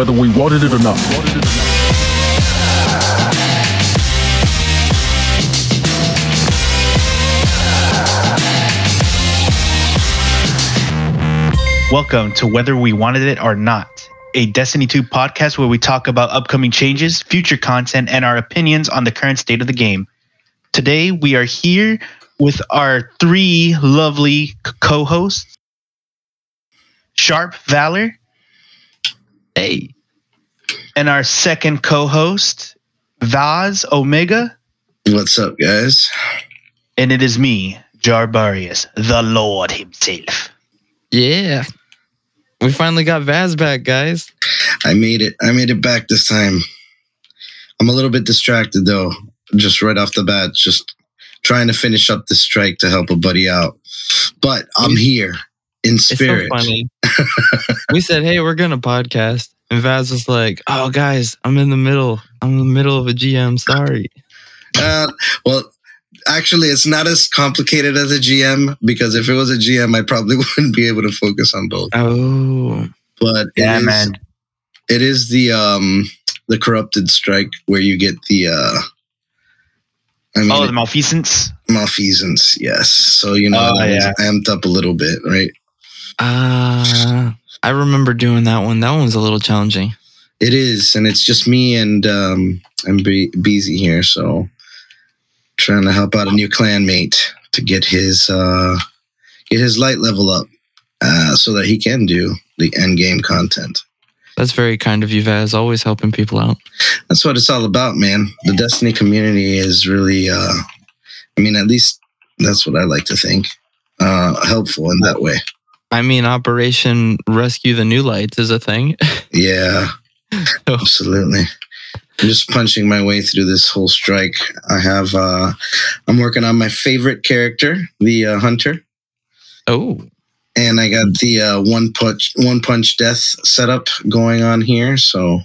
whether we wanted it or not. Welcome to Whether We Wanted It or Not, a Destiny 2 podcast where we talk about upcoming changes, future content, and our opinions on the current state of the game. Today, we are here with our three lovely co hosts Sharp Valor. Hey. And our second co host, Vaz Omega. What's up, guys? And it is me, Jarbarius, the Lord himself. Yeah. We finally got Vaz back, guys. I made it. I made it back this time. I'm a little bit distracted though, just right off the bat, just trying to finish up the strike to help a buddy out. But I'm here in spirit. It's so funny. we said, "Hey, we're gonna podcast," and Vaz was like, "Oh, guys, I'm in the middle. I'm in the middle of a GM. Sorry." Uh, well, actually, it's not as complicated as a GM because if it was a GM, I probably wouldn't be able to focus on both. Oh, but yeah, it is, man. It is the um the corrupted strike where you get the uh I mean, oh, the malfeasance. Malfeasance, yes. So you know, oh, yeah. amped up a little bit, right? Uh I remember doing that one. That one was a little challenging. It is, and it's just me and um and Be- Beezy here, so trying to help out a new clanmate to get his uh get his light level up uh so that he can do the end game content. That's very kind of you, Vaz. Always helping people out. That's what it's all about, man. The Destiny community is really, uh, I mean, at least that's what I like to think, uh, helpful in that way. I mean, Operation Rescue the New Lights is a thing. Yeah, absolutely. I'm just punching my way through this whole strike. I have, uh, I'm working on my favorite character, the uh, Hunter. Oh, and I got the uh, one punch one punch death setup going on here. So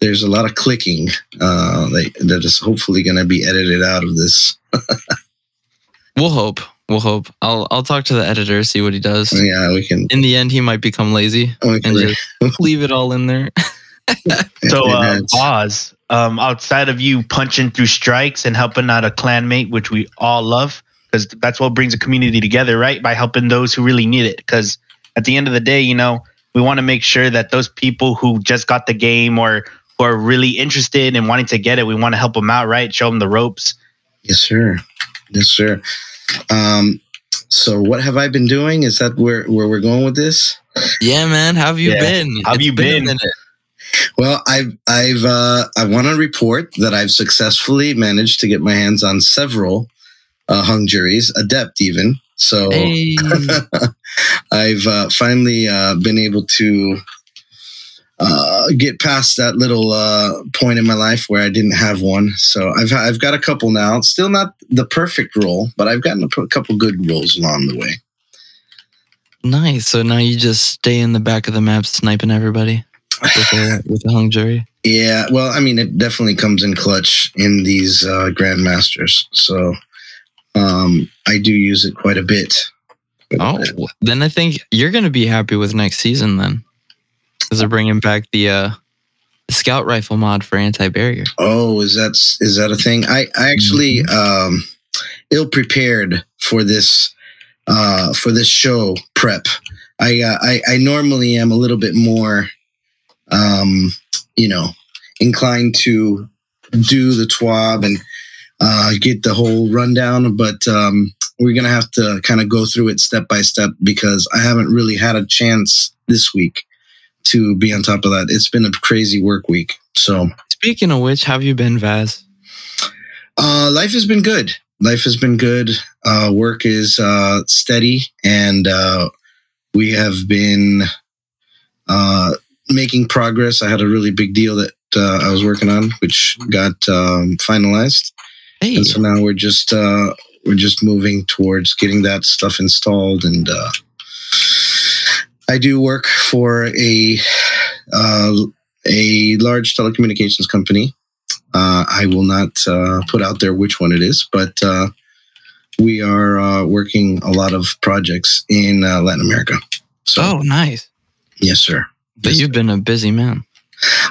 there's a lot of clicking uh, that, that is hopefully going to be edited out of this. we'll hope. We'll hope. I'll I'll talk to the editor, see what he does. Yeah, we can. In the end, he might become lazy and just leave it all in there. so, uh, Oz, um, outside of you punching through strikes and helping out a clanmate, which we all love, because that's what brings a community together, right? By helping those who really need it. Because at the end of the day, you know, we want to make sure that those people who just got the game or who are really interested and wanting to get it, we want to help them out, right? Show them the ropes. Yes, sir. Yes, sir. Um, so what have I been doing? Is that where where we're going with this? Yeah, man. How have you yeah. been? How have you been? been well, I've I've uh, I want to report that I've successfully managed to get my hands on several uh, hung juries, adept even. So hey. I've uh, finally uh, been able to uh, get past that little uh, point in my life where I didn't have one. So I've I've got a couple now. Still not the perfect roll, but I've gotten a couple good rolls along the way. Nice. So now you just stay in the back of the map sniping everybody with a, with a hung jury. Yeah, well, I mean, it definitely comes in clutch in these uh, grandmasters. So um, I do use it quite a bit. Oh, then I think you're going to be happy with next season then, because they're bringing back the uh, scout rifle mod for anti-barrier. Oh, is that is that a thing? I I actually mm-hmm. um, ill prepared for this uh, for this show prep. I, uh, I I normally am a little bit more, um, you know, inclined to do the TWAB and uh, get the whole rundown, but um, we're going to have to kind of go through it step by step because I haven't really had a chance this week to be on top of that. It's been a crazy work week. So, speaking of which, have you been, Vaz? Uh, life has been good. Life has been good. Uh, work is uh, steady, and uh, we have been uh, making progress. I had a really big deal that uh, I was working on, which got um, finalized. Hey. And so now we're just uh, we're just moving towards getting that stuff installed, and uh, I do work for a uh, a large telecommunications company. Uh, I will not uh, put out there which one it is, but uh, we are uh, working a lot of projects in uh, Latin America. So, oh, nice. Yes, sir. But you've been a busy man.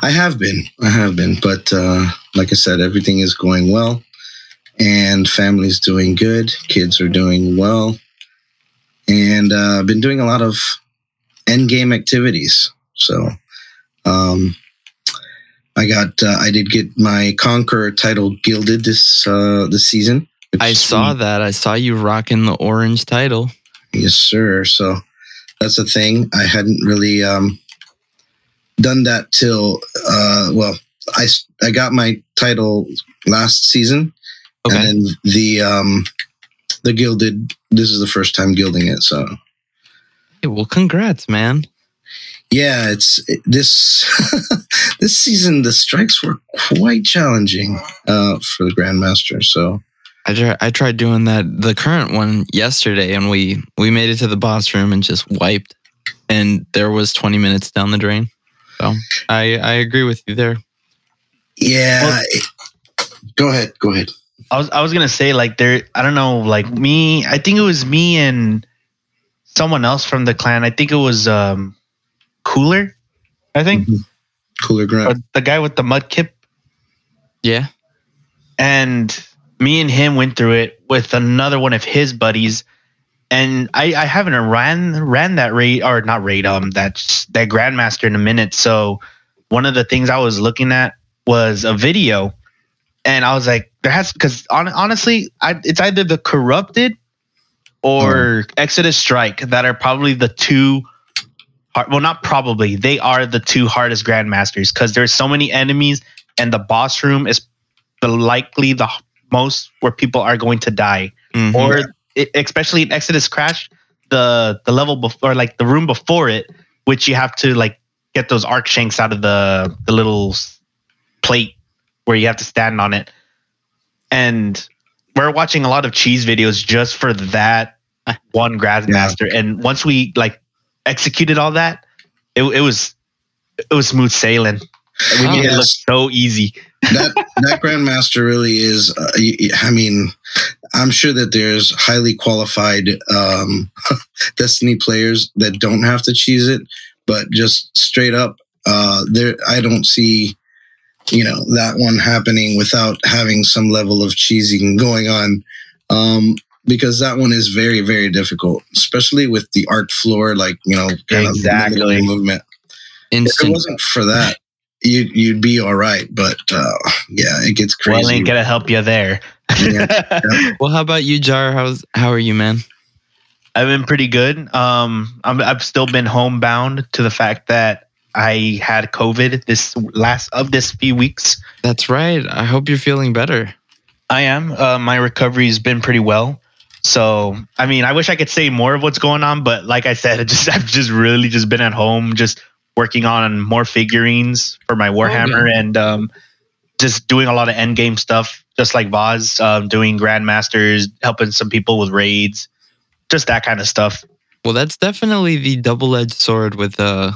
I have been. I have been. But uh, like I said, everything is going well, and family's doing good. Kids are doing well, and uh, I've been doing a lot of end game activities. So, um, I got. Uh, I did get my Conqueror title gilded this uh, this season. I saw that. I saw you rocking the orange title. Yes, sir. So that's a thing. I hadn't really um, done that till uh, well, I I got my title last season, okay. and then the um, the gilded. This is the first time gilding it. So, hey, well, congrats, man. Yeah, it's it, this this season. The strikes were quite challenging uh, for the grandmaster. So I tried, I tried doing that the current one yesterday and we we made it to the boss room and just wiped and there was 20 minutes down the drain. So I I agree with you there. Yeah. Well, go ahead. Go ahead. I was I was gonna say like there I don't know like me I think it was me and someone else from the clan I think it was um Cooler I think. Mm-hmm. Cooler Grunt the guy with the Mudkip yeah. And me and him went through it with another one of his buddies. And I, I haven't ran ran that raid or not raid um that that grandmaster in a minute. So one of the things i was looking at was a video. And i was like there has because on, honestly I, it's either the corrupted or oh. exodus strike that are probably the two well not probably they are the two hardest grandmasters because there's so many enemies and the boss room is the likely the most where people are going to die, mm-hmm. or it, especially in Exodus Crash, the the level before, like the room before it, which you have to like get those arc shanks out of the the little plate where you have to stand on it, and we're watching a lot of cheese videos just for that one grandmaster. Yeah. And once we like executed all that, it, it was it was smooth sailing. We oh, made yes. it look so easy that that grandmaster really is. Uh, I mean, I'm sure that there's highly qualified um, Destiny players that don't have to cheese it, but just straight up, uh, there I don't see you know that one happening without having some level of cheesing going on. Um, because that one is very, very difficult, especially with the art floor, like you know, kind exactly. of movement. Instant. If it wasn't for that, you'd you'd be all right. But uh, yeah, it gets crazy. Well, ain't gonna help you there. yeah, yeah. Well, how about you, Jar? How's how are you, man? I've been pretty good. Um, i have still been homebound to the fact that I had COVID this last of this few weeks. That's right. I hope you're feeling better. I am. Uh, my recovery's been pretty well. So, I mean, I wish I could say more of what's going on, but like I said, just I've just really just been at home, just working on more figurines for my Warhammer oh, and um, just doing a lot of end game stuff, just like Vaz, um, doing Grandmasters, helping some people with raids, just that kind of stuff. Well, that's definitely the double edged sword with uh,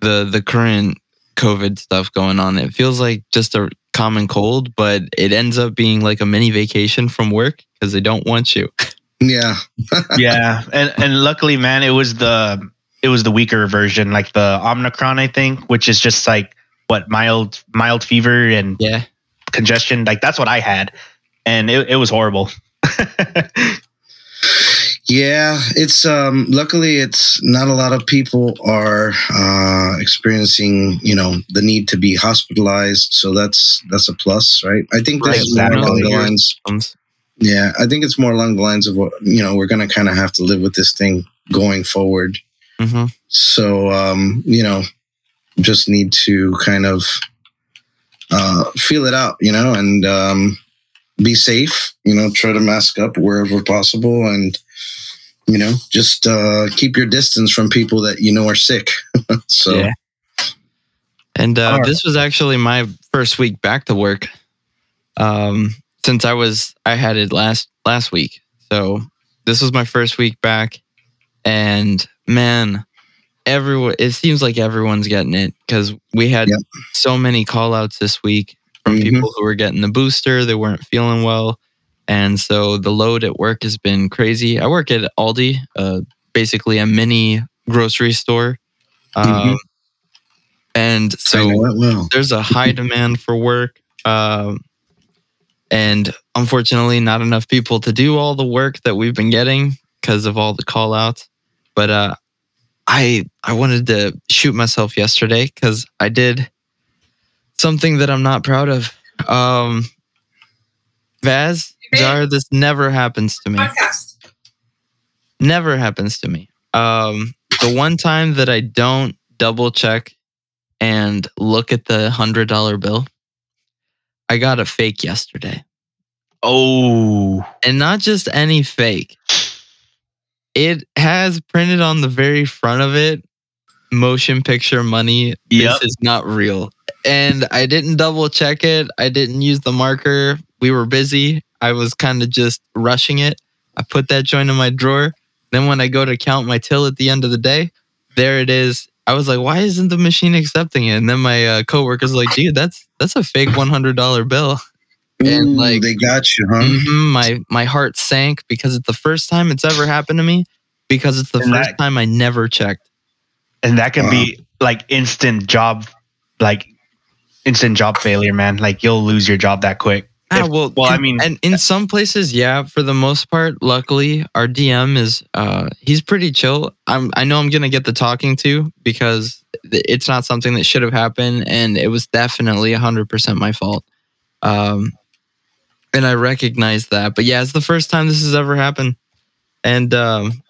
the the current COVID stuff going on. It feels like just a common cold, but it ends up being like a mini vacation from work because they don't want you. Yeah. yeah. And and luckily, man, it was the it was the weaker version, like the Omicron, I think, which is just like what mild mild fever and yeah congestion. Like that's what I had, and it, it was horrible. yeah, it's um luckily it's not a lot of people are uh experiencing, you know, the need to be hospitalized, so that's that's a plus, right? I think this right, is more along the lines Yeah, I think it's more along the lines of what, you know, we're going to kind of have to live with this thing going forward Mm-hmm. So, um, you know, just need to kind of uh, feel it out, you know, and um, be safe, you know, try to mask up wherever possible and, you know, just uh, keep your distance from people that you know are sick. so, yeah. And uh, right. this was actually my first week back to work. Um, since I was, I had it last last week, so this was my first week back, and man, everyone, it seems like everyone's getting it because we had yep. so many call outs this week from mm-hmm. people who were getting the booster, they weren't feeling well. And so the load at work has been crazy. I work at Aldi, uh, basically a mini grocery store. Um, mm-hmm. And so well. there's a high demand for work. Um, and unfortunately, not enough people to do all the work that we've been getting because of all the call outs. But uh, I I wanted to shoot myself yesterday because I did something that I'm not proud of. Um, Vaz, Jar, this never happens to me. Podcast. Never happens to me. Um, the one time that I don't double check and look at the hundred dollar bill, I got a fake yesterday. Oh, and not just any fake. It has printed on the very front of it, motion picture money. Yep. This is not real. And I didn't double check it. I didn't use the marker. We were busy. I was kind of just rushing it. I put that joint in my drawer. Then when I go to count my till at the end of the day, there it is. I was like, why isn't the machine accepting it? And then my uh, coworker's like, dude, that's that's a fake one hundred dollar bill. and like they got you, huh? Mm-hmm, my my heart sank because it's the first time it's ever happened to me. Because it's the and first that, time I never checked. And that can be like instant job, like instant job failure, man. Like you'll lose your job that quick. Ah, well, well, I mean, and in some places, yeah, for the most part, luckily, our DM is uh he's pretty chill. I'm I know I'm gonna get the talking to because it's not something that should have happened, and it was definitely hundred percent my fault. Um, and I recognize that. But yeah, it's the first time this has ever happened, and um,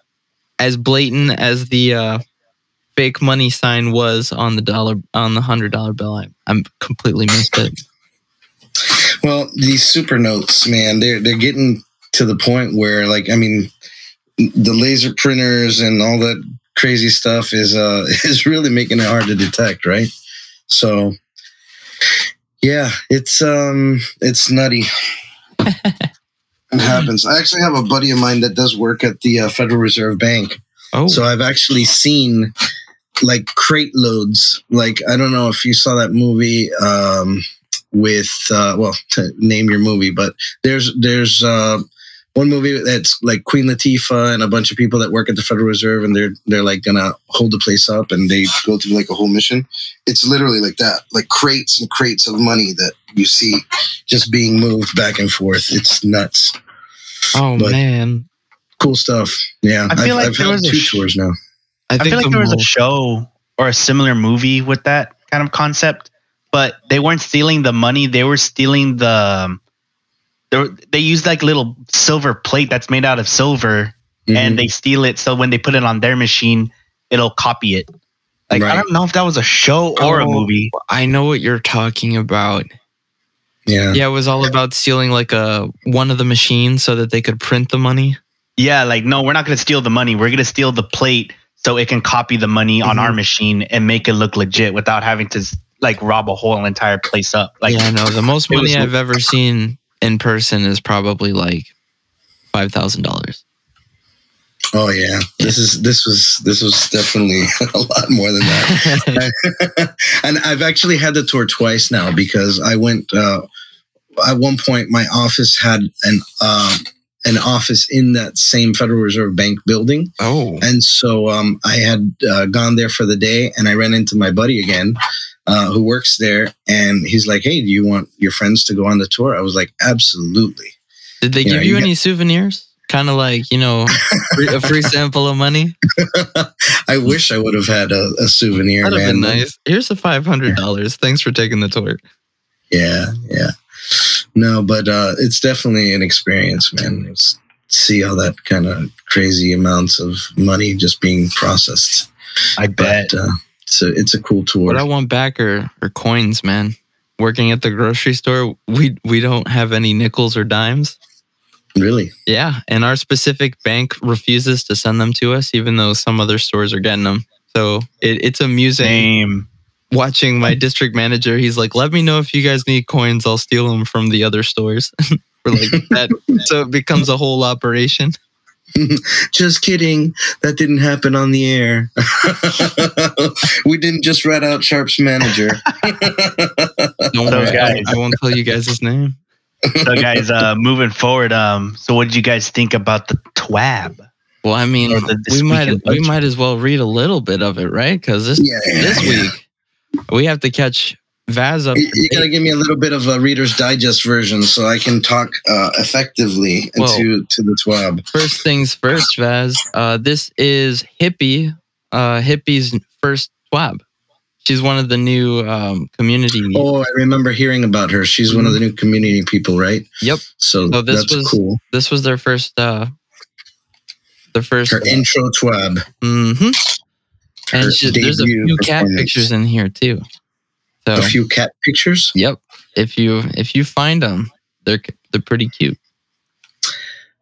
as blatant as the uh fake money sign was on the dollar on the hundred dollar bill, I, I'm completely missed it. Well, these super notes, man, they're they're getting to the point where, like, I mean, the laser printers and all that crazy stuff is uh is really making it hard to detect, right? So, yeah, it's um it's nutty. it happens. I actually have a buddy of mine that does work at the uh, Federal Reserve Bank. Oh. So I've actually seen like crate loads. Like I don't know if you saw that movie. Um, with uh, well to name your movie but there's there's uh, one movie that's like Queen Latifah and a bunch of people that work at the Federal Reserve and they're they're like gonna hold the place up and they go through like a whole mission. It's literally like that, like crates and crates of money that you see just being moved back and forth. It's nuts. Oh but man, cool stuff. Yeah, I feel I've, like I've there was two sh- tours now. I, I feel like there was a show or a similar movie with that kind of concept but they weren't stealing the money. They were stealing the. Um, they, were, they used like little silver plate that's made out of silver, mm-hmm. and they steal it. So when they put it on their machine, it'll copy it. Like right. I don't know if that was a show or oh, a movie. I know what you're talking about. Yeah. Yeah, it was all about stealing like a one of the machines so that they could print the money. Yeah, like no, we're not going to steal the money. We're going to steal the plate so it can copy the money mm-hmm. on our machine and make it look legit without having to like rob a whole entire place up. Like yeah, no, the most money was, I've ever seen in person is probably like five thousand dollars. Oh yeah, this is this was this was definitely a lot more than that. and I've actually had the tour twice now because I went. Uh, at one point, my office had an uh, an office in that same Federal Reserve Bank building. Oh, and so um, I had uh, gone there for the day, and I ran into my buddy again, uh, who works there, and he's like, "Hey, do you want your friends to go on the tour?" I was like, "Absolutely." Did they you give know, you, you any get- souvenirs? Kind of like you know, a free sample of money. I wish I would have had a, a souvenir. That'd have been nice. Here's a five hundred dollars. Thanks for taking the tour. Yeah, yeah. No, but uh, it's definitely an experience, man. It's, see all that kind of crazy amounts of money just being processed. I bet. But, uh, it's a it's a cool tour. What I want back are, are coins, man. Working at the grocery store, we we don't have any nickels or dimes. Really? Yeah, and our specific bank refuses to send them to us, even though some other stores are getting them. So it, it's amusing. Same. Watching my district manager, he's like, "Let me know if you guys need coins. I'll steal them from the other stores." We're like that, so it becomes a whole operation. just kidding. That didn't happen on the air. we didn't just rat out Sharp's manager. Don't worry, guys. I, I won't tell you guys his name. So, guys, uh, moving forward, um, so what did you guys think about the TWAB? Well, I mean, we might we might as well read a little bit of it, right? Because this yeah, this yeah. week we have to catch Vaz up. You, you gotta give me a little bit of a Reader's Digest version so I can talk uh, effectively into to the twab. First things first, Vaz. Uh, this is Hippie, uh, Hippie's first twab. She's one of the new um, community. Oh, I remember hearing about her. She's one of the new community people, right? Yep. So, So this that's was- cool. This was their first. Uh, their first. Her intro twab. Mm-hmm. Her And she, there's a few cat pictures in here too. So A few cat pictures. Yep. If you if you find them, they're they're pretty cute.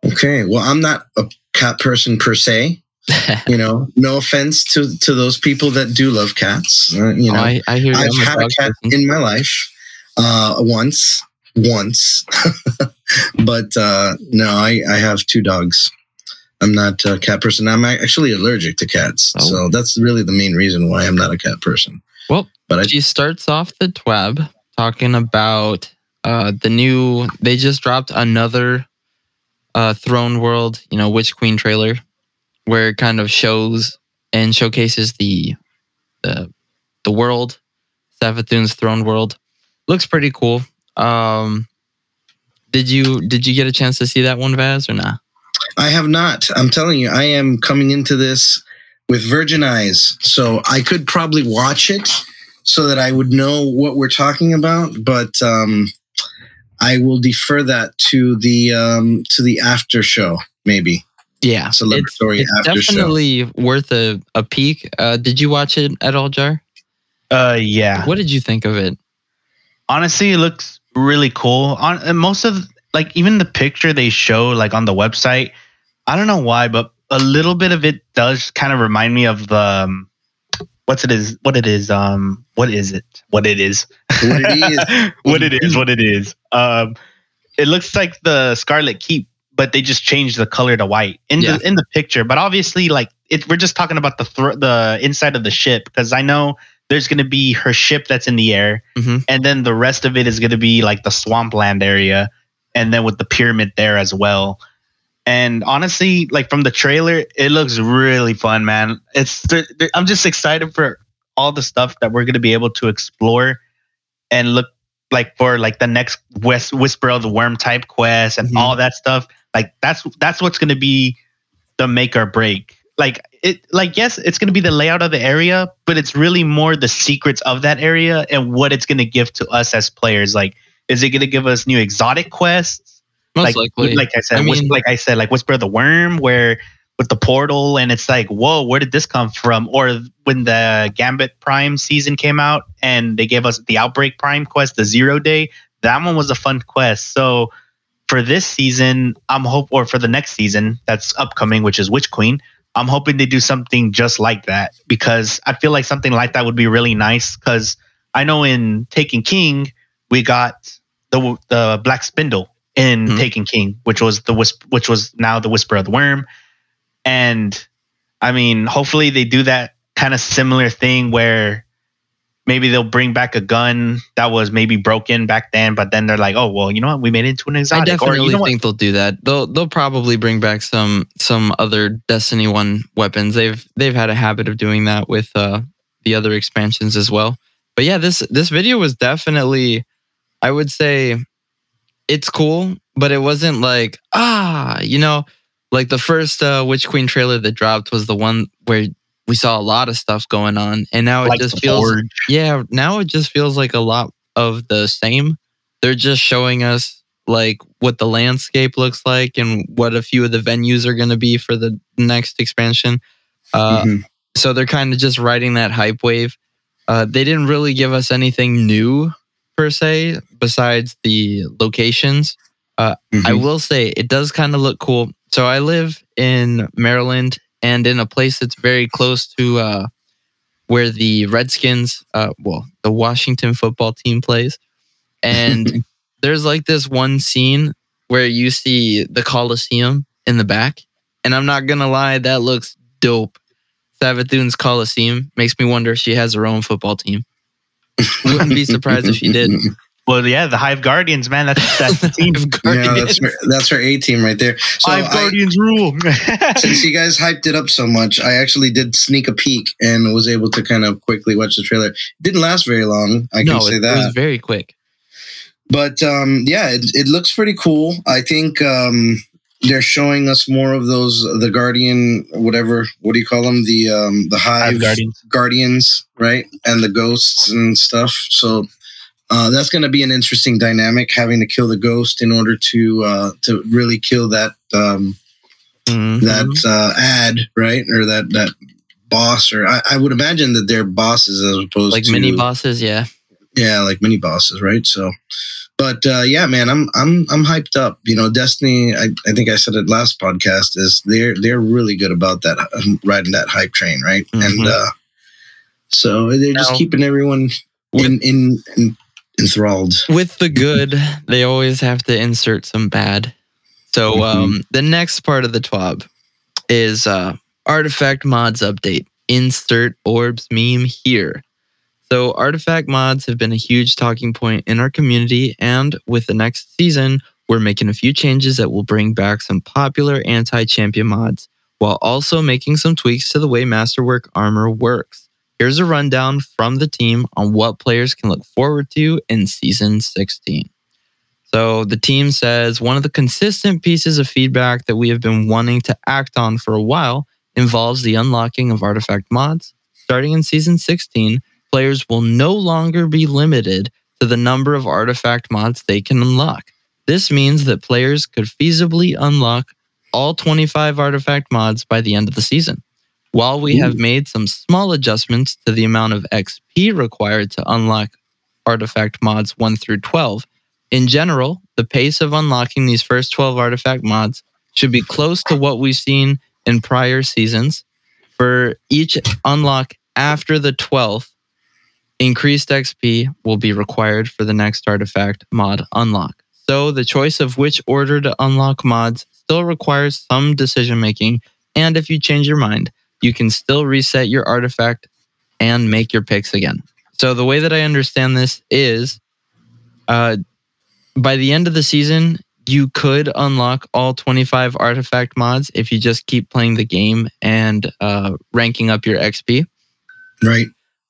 Okay. Well, I'm not a cat person per se. You know, no offense to to those people that do love cats. Uh, you know, Oh, I, I hear I've I'm had a dog cat person. in my life uh, once, once, but uh, no, I, I have two dogs. I'm not a cat person. I'm actually allergic to cats, Oh. so that's really the main reason why I'm not a cat person. Well, but I she starts off the twab talking about uh, the new. They just dropped another uh, Throne World, you know, Witch Queen trailer, where it kind of shows and showcases the the the world, Savathun's Throne World. Looks pretty cool. Um, did you did you get a chance to see that one, Vaz, or not? I have not. I'm telling you, I am coming into this with virgin eyes, so I could probably watch it so that I would know what we're talking about, but um, I will defer that to the um, to the after show, maybe Yeah, celebratory it's after show. definitely worth a, a peek. Uh, did you watch it at all, Jar? Uh, yeah. What did you think of it? honestly it looks really cool on and most of like even the picture they show like on the website i don't know why but a little bit of it does kind of remind me of the um, what's it is what it is um what is it what it is What it is. what it is what it is um it looks like the scarlet keep but they just changed the color to white in Yeah. the in the picture but obviously like it we're just talking about the thr the inside of the ship because i know there's going to be her ship that's in the air Mhm. and then the rest of it is going to be like the swampland area and then with the pyramid there as well and honestly like from the trailer it looks really fun man it's th- th- i'm just excited for all the stuff that we're going to be able to explore and look like for like the next West Whisper of the Worm type quest and Mhm. all that stuff. Like that's that's what's gonna be the make or break. Like it like yes, it's gonna be the layout of the area, but it's really more the secrets of that area and what it's gonna give to us as players. Like, is it gonna give us new exotic quests? Most like, likely. like I said, I mean- like I said, like Whisper of the Worm, where with the portal, and it's like, whoa, where did this come from? Or when the Gambit Prime season came out, and they gave us the Outbreak Prime quest, the Zero Day, that one was a fun quest. So for this season, I'm hope, or for the next season that's upcoming, which is Witch Queen. I'm hoping they do something just like that because I feel like something like that would be really nice. Because I know in Taken King we got the the Black Spindle in Mhm. Taken King, which was the wisp, which was now the Whisper of the Worm, and I mean, hopefully they do that kind of similar thing where maybe they'll bring back a gun that was maybe broken back then, but then they're like, oh well, you know what, we made it into an exotic. I definitely or you know what? think they'll do that. They'll they'll probably bring back some some other Destiny One weapons. They've they've had a habit of doing that with uh, the other expansions as well. But yeah, this this video was definitely, I would say, it's cool, but it wasn't like ah, you know, like the first uh, Witch Queen trailer that dropped was the one where we saw a lot of stuff going on, and now it like just feels Forge. yeah, now it just feels like a lot of the same. They're just showing us like what the landscape looks like and what a few of the venues are going to be for the next expansion. Uh, Mhm. So they're kind of just riding that hype wave. Uh, they didn't really give us anything new per se besides the locations. I Mhm. will say it does kind of look cool. So I live in Maryland and in a place that's very close to uh, where the Redskins, uh, well, the Washington football team plays. And there's like this one scene where you see the Coliseum in the back. And I'm not going to lie, that looks dope. Savathun's Coliseum makes me wonder if she has her own football team. Wouldn't be surprised if she did. Well, yeah, the Hive Guardians, man. That's that's the team. yeah, that's her, that's her A team right there. So Hive Guardians I, rule. since you guys hyped it up so much, I actually did sneak a peek and was able to kind of quickly watch the trailer. It didn't last very long. I no, can say it, that. It was very quick. But um, yeah, it, it looks pretty cool. I think um, they're showing us more of those the guardian whatever what do you call them? The um the hive, hive guardians. guardians right? And the ghosts and stuff. So uh, that's going to be an interesting dynamic having to kill the ghost in order to uh, to really kill that um, mm-hmm. that uh, ad right? Or that that boss or I, I, would imagine that they're bosses as opposed like to mini bosses yeah. Yeah like mini bosses right? So but uh, yeah, man, I'm I'm I'm hyped up. You know, Destiny. I, I think I said it last podcast is they're they're really good about that um, riding that hype train, right? Mm-hmm. And uh, so they're just now, keeping everyone in, in, in enthralled. With the good, they always have to insert some bad. So mm-hmm. um, the next part of the TWAB is uh, artifact mods update. Insert orbs meme here. So, artifact mods have been a huge talking point in our community, and with the next season, we're making a few changes that will bring back some popular anti champion mods while also making some tweaks to the way Masterwork armor works. Here's a rundown from the team on what players can look forward to in season 16. So, the team says one of the consistent pieces of feedback that we have been wanting to act on for a while involves the unlocking of artifact mods. Starting in season 16, players will no longer be limited to the number of artifact mods they can unlock. This means that players could feasibly unlock all 25 artifact mods by the end of the season. While we Ooh. have made some small adjustments to the amount of XP required to unlock artifact mods 1 through 12, in general, the pace of unlocking these first 12 artifact mods should be close to what we've seen in prior seasons. For each unlock after the 12th, Increased XP will be required for the next artifact mod unlock. So the choice of which order to unlock mods still requires some decision making. And if you change your mind, you can still reset your artifact and make your picks again. So the way that I understand this is uh, by the end of the season, you could unlock all 25 artifact mods if you just keep playing the game and uh, ranking up your XP. Right.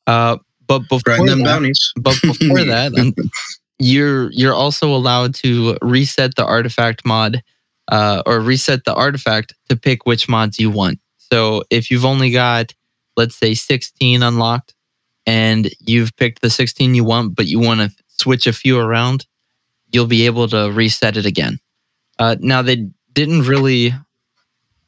Uh, but before that, bounties. but before that, you're you're also allowed to reset the artifact mod uh, or reset the artifact to pick which mods you want. So if you've only got let's say 16 unlocked and you've picked the 16 you want, but you want to switch a few around, you'll be able to reset it again. Uh, now they didn't really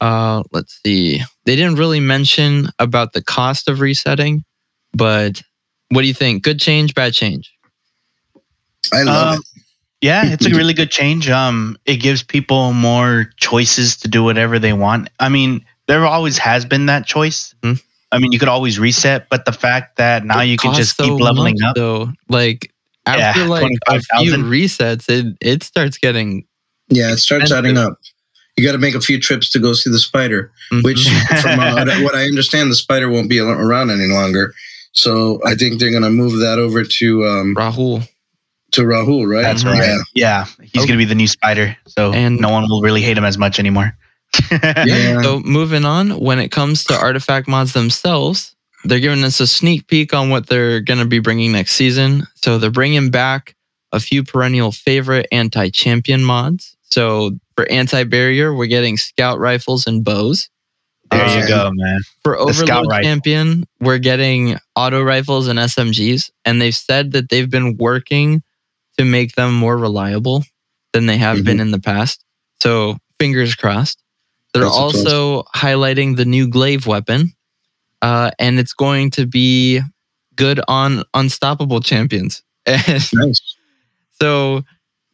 uh, let's see they didn't really mention about the cost of resetting but what do you think? Good change, bad change? I love um, it. Yeah, it's a really good change. Um, it gives people more choices to do whatever they want. I mean, there always has been that choice. Mm-hmm. I mean, you could always reset, but the fact that now it you can just keep leveling much, up. Though, like after yeah, like a few resets, it it starts getting yeah, it starts adding up. You got to make a few trips to go see the spider, mm-hmm. which, from uh, what I understand, the spider won't be around any longer. So I think they're going to move that over to um, Rahool. To Rahool, right? That's right. Yeah, yeah. he's okay. going to be the new spider, so and no one will really hate him as much anymore. yeah. So moving on, when it comes to artifact mods themselves, they're giving us a sneak peek on what they're going to be bringing next season. So they're bringing back a few perennial favorite anti-champion mods. So for anti-barrier, we're getting scout rifles and bows. There uh, you go, man. For the Overlord Champion, we're getting auto rifles and SMGs, and they've said that they've been working to make them more reliable than they have mm-hmm. been in the past. So fingers crossed. They're That's also highlighting the new glaive weapon, uh, and it's going to be good on unstoppable champions. nice. So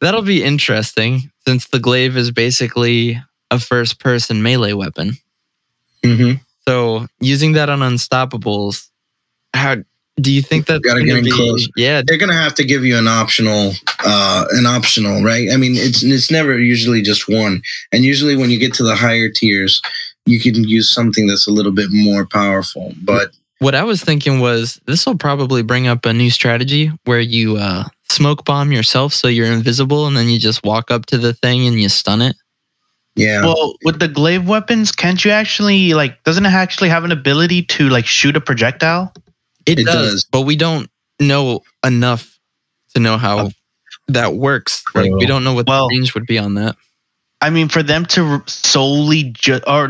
that'll be interesting since the glaive is basically a first person melee weapon. Mm-hmm. So using that on unstoppables, how do you think that gotta get in be, close? Yeah, they're gonna have to give you an optional, uh, an optional, right? I mean, it's it's never usually just one, and usually when you get to the higher tiers, you can use something that's a little bit more powerful. But what I was thinking was this will probably bring up a new strategy where you uh, smoke bomb yourself so you're invisible and then you just walk up to the thing and you stun it. Yeah. Well, with the glaive weapons, can't you actually like? Doesn't it actually have an ability to like shoot a projectile? It, It does, does. but we don't know enough to know how that works. Like we don't know what Well- the range would be on that. I mean, for them to r- solely ju- or,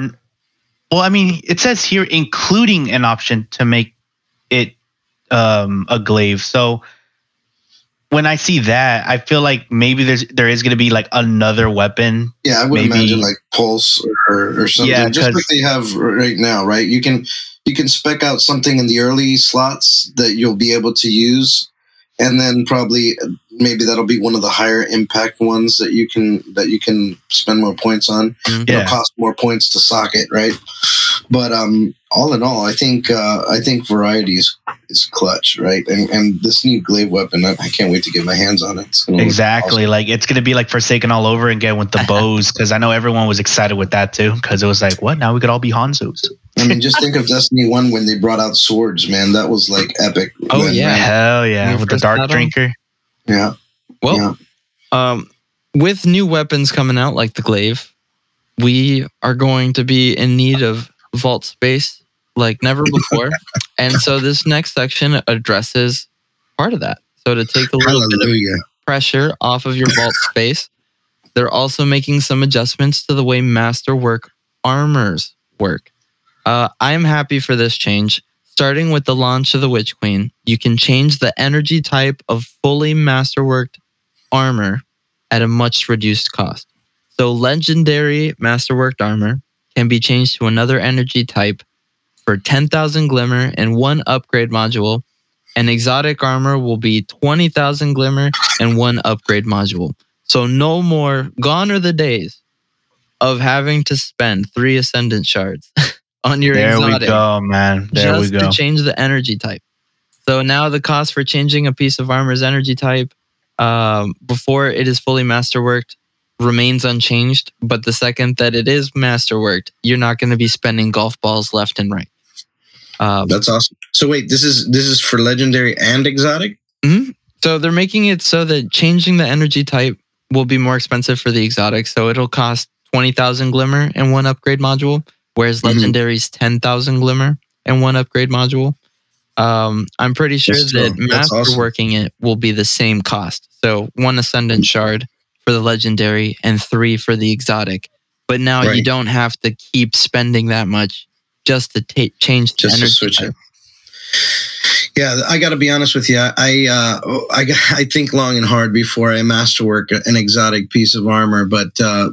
well, I mean, it says here including an option to make it um, a glaive. So when I see that, I feel like maybe there's there is going to be like another weapon. Yeah, I would Maybe- imagine like Pulse or, or something, Yeah, just like they have right now, right? You can you can spec out something in the early slots that you'll be able to use, and then probably uh, maybe that'll be one of the higher impact ones that you can that you can spend more points on. Mhm. It'll Yeah. cost more points to socket, right? But um, all in all, I think uh, I think variety is, is clutch, right? And and this new glaive weapon, I, I can't wait to get my hands on it. It's gonna Exactly. Like it's going to be like Forsaken all over again with the bows because I know everyone was excited with that too because it was like, what? Now we could all be Hanzos. I mean, just think of Destiny One when they brought out swords, man. That was like epic. Oh, When- yeah. Hell yeah. When With the Dark got 'em? Drinker. yeah. Well, Yeah. um, with new weapons coming out like the glaive, we are going to be in need of vault space like never before. and so this next section addresses part of that. So to take a little bit of pressure off of your vault space, they're also making some adjustments to the way masterwork armors work. Uh, I'm happy for this change. Starting with the launch of the Witch Queen, you can change the energy type of fully masterworked armor at a much reduced cost. So, legendary masterworked armor can be changed to another energy type for 10,000 glimmer and one upgrade module. And exotic armor will be 20,000 glimmer and one upgrade module. So, no more, gone are the days of having to spend three ascendant shards on your exotic. There we go, man. There just we go. to change the energy type. So now the cost for changing a piece of armor's energy type um, before it is fully masterworked remains unchanged. But the second that it is masterworked, you're not going to be spending golf balls left and right. Um, That's awesome. So wait, this is this is for legendary and exotic. Hmm. so they're making it so that changing the energy type will be more expensive for the exotic. So it'll cost 20,000 glimmer and one upgrade module, whereas Mhm. legendary's 10,000 glimmer and one upgrade module. Um, I'm pretty sure That's that. That's awesome. masterworking it will be the same cost. So one ascendant shard for the legendary and three for the exotic. But now you don't have to keep spending that much just to ta- change the Just to energy switch type. it. Yeah, I got to be honest with you. I uh, I I think long and hard before I masterwork an exotic piece of armor. But uh,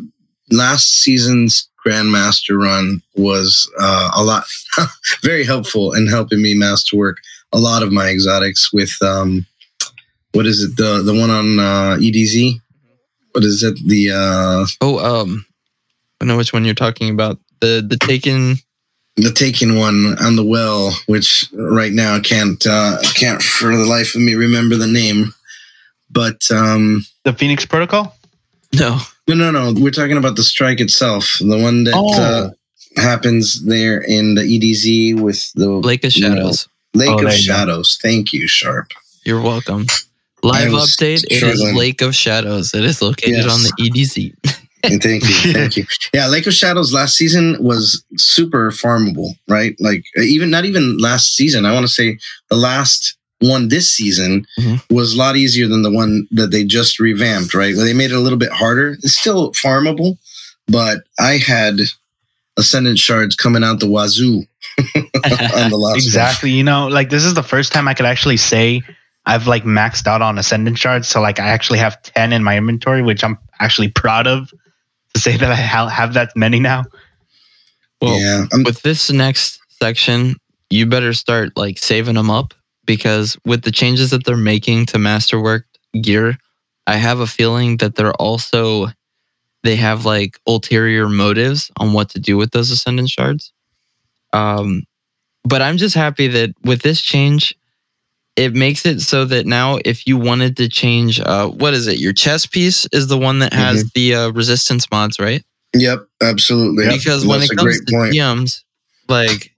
last season's Grandmaster run was uh, a lot very helpful in helping me masterwork a lot of my exotics with um, what is it the the one on uh, EDZ? What is it the uh, Oh, um, I know which one you're talking about. The the taken the taken one on the well, which right now I can't uh, can't for the life of me remember the name. But um, The Phoenix Protocol? no. no, no, no. We're talking about the strike itself, the one that Oh. uh, happens there in the EDZ with the Lake of you know, Shadows. Lake Oh, of there you go. Shadows. Thank you, Sharp. You're welcome. Live was update. It is. Lake of Shadows. It is located Yes. on the EDZ. Thank you, thank you. Yeah, Lake of Shadows last season was super farmable, right? Like even not even last season. I want to say the last one this season Mhm. was a lot easier than the one that they just revamped, right? They made it a little bit harder. It's still farmable, but I had ascendant shards coming out the wazoo on the last Exactly. You know, like this is the first time I could actually say I've like maxed out on Ascendant shards. So like I actually have 10 in my inventory, which I'm actually proud of to say that I ha- have that many now. Well, yeah, I'm, with this next section, you better start like saving them up because with the changes that they're making to masterwork gear, I have a feeling that they're also they have like ulterior motives on what to do with those ascendant shards. Um, but I'm just happy that with this change, it makes it so that now if you wanted to change, uh, what is it? Your chest piece is the one that has the uh, resistance mods, right? yep, absolutely. because when That's it comes to point. GMs, like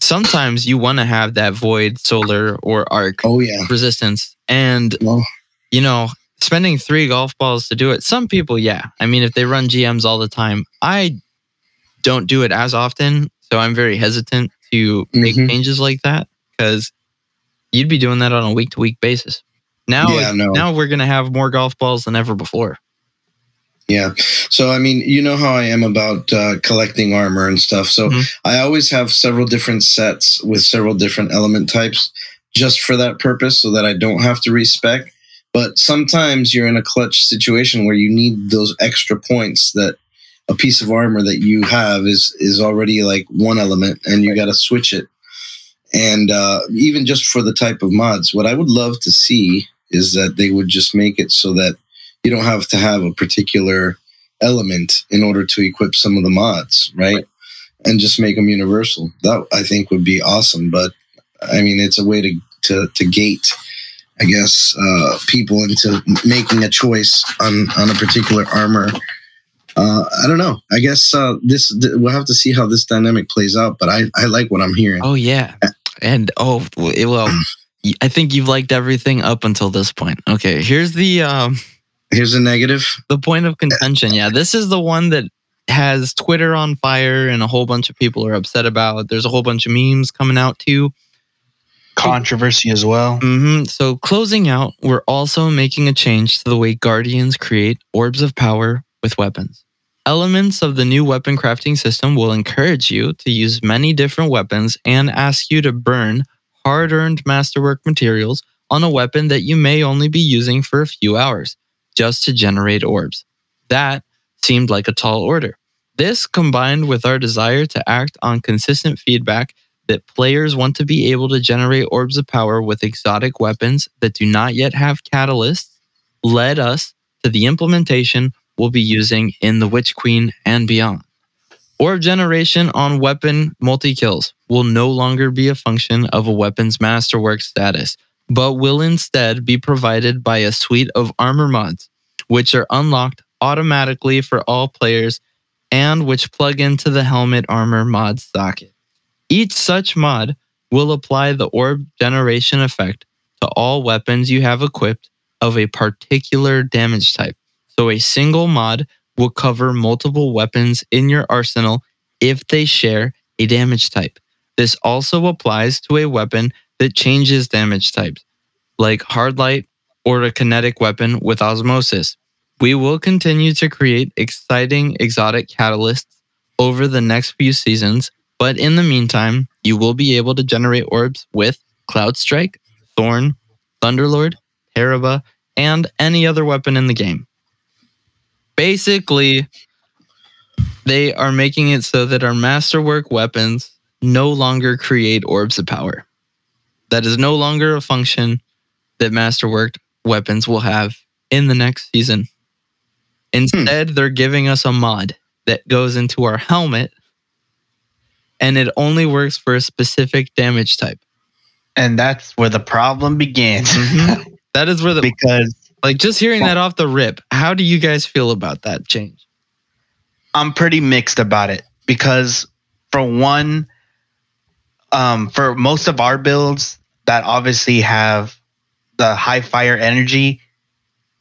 sometimes you want to have that void, solar, or arc Oh yeah, resistance, and Well- you know, spending three golf balls to do it. Some people, yeah. I mean, if they run GMs all the time, I don't do it as often. So I'm very hesitant to make mm-hmm. changes like that because you'd be doing that on a week to week basis. Now, yeah, no. now we're going to have more golf balls than ever before. Yeah. So, I mean, you know how I am about uh, collecting armor and stuff. So, mm-hmm. I always have several different sets with several different element types just for that purpose so that I don't have to respec. But sometimes you're in a clutch situation where you need those extra points that a piece of armor that you have is is already like one element and you got to switch it. And uh, even just for the type of mods, what I would love to see is that they would just make it so that you don't have to have a particular element in order to equip some of the mods, right? And just make them universal. That I think would be awesome. But I mean, it's a way to to, to gate, I guess, uh, people into making a choice on on a particular armor. Uh, I don't know. I guess uh, this we'll have to see how this dynamic plays out. But I I like what I'm hearing. Oh yeah, and oh well. I think you've liked everything up until this point. Okay, here's the um, Here's the negative. The point of contention. Yeah, this is the one that has Twitter on fire and a whole bunch of people are upset about. There's a whole bunch of memes coming out too. Controversy as well. Mm-hmm. So, closing out, we're also making a change to the way Guardians create orbs of power with weapons. Elements of the new weapon crafting system will encourage you to use many different weapons and ask you to burn hard earned masterwork materials on a weapon that you may only be using for a few hours just to generate orbs. That seemed like a tall order. This, combined with our desire to act on consistent feedback that players want to be able to generate orbs of power with exotic weapons that do not yet have catalysts, led us to the implementation we'll be using in the Witch Queen and beyond. Orb generation on weapon multi kills will no longer be a function of a weapon's masterwork status, but will instead be provided by a suite of armor mods, which are unlocked automatically for all players and which plug into the helmet armor mod socket. Each such mod will apply the orb generation effect to all weapons you have equipped of a particular damage type. So a single mod will cover multiple weapons in your arsenal if they share a damage type. This also applies to a weapon that changes damage types, like hard light or a kinetic weapon with osmosis. We will continue to create exciting exotic catalysts over the next few seasons, but in the meantime, you will be able to generate orbs with Cloud Strike, Thorn, Thunderlord, Tarrabah, and any other weapon in the game. Basically, they are making it so that our masterwork weapons no longer create orbs of power. That is no longer a function that Masterworked weapons will have in the next season. Instead, hmm. they're giving us a mod that goes into our helmet and it only works for a specific damage type. And that's where the problem begins. Mm-hmm. that is where the because like just hearing that off the rip, how do you guys feel about that change? I'm pretty mixed about it because for one, um, for most of our builds that obviously have the high fire energy,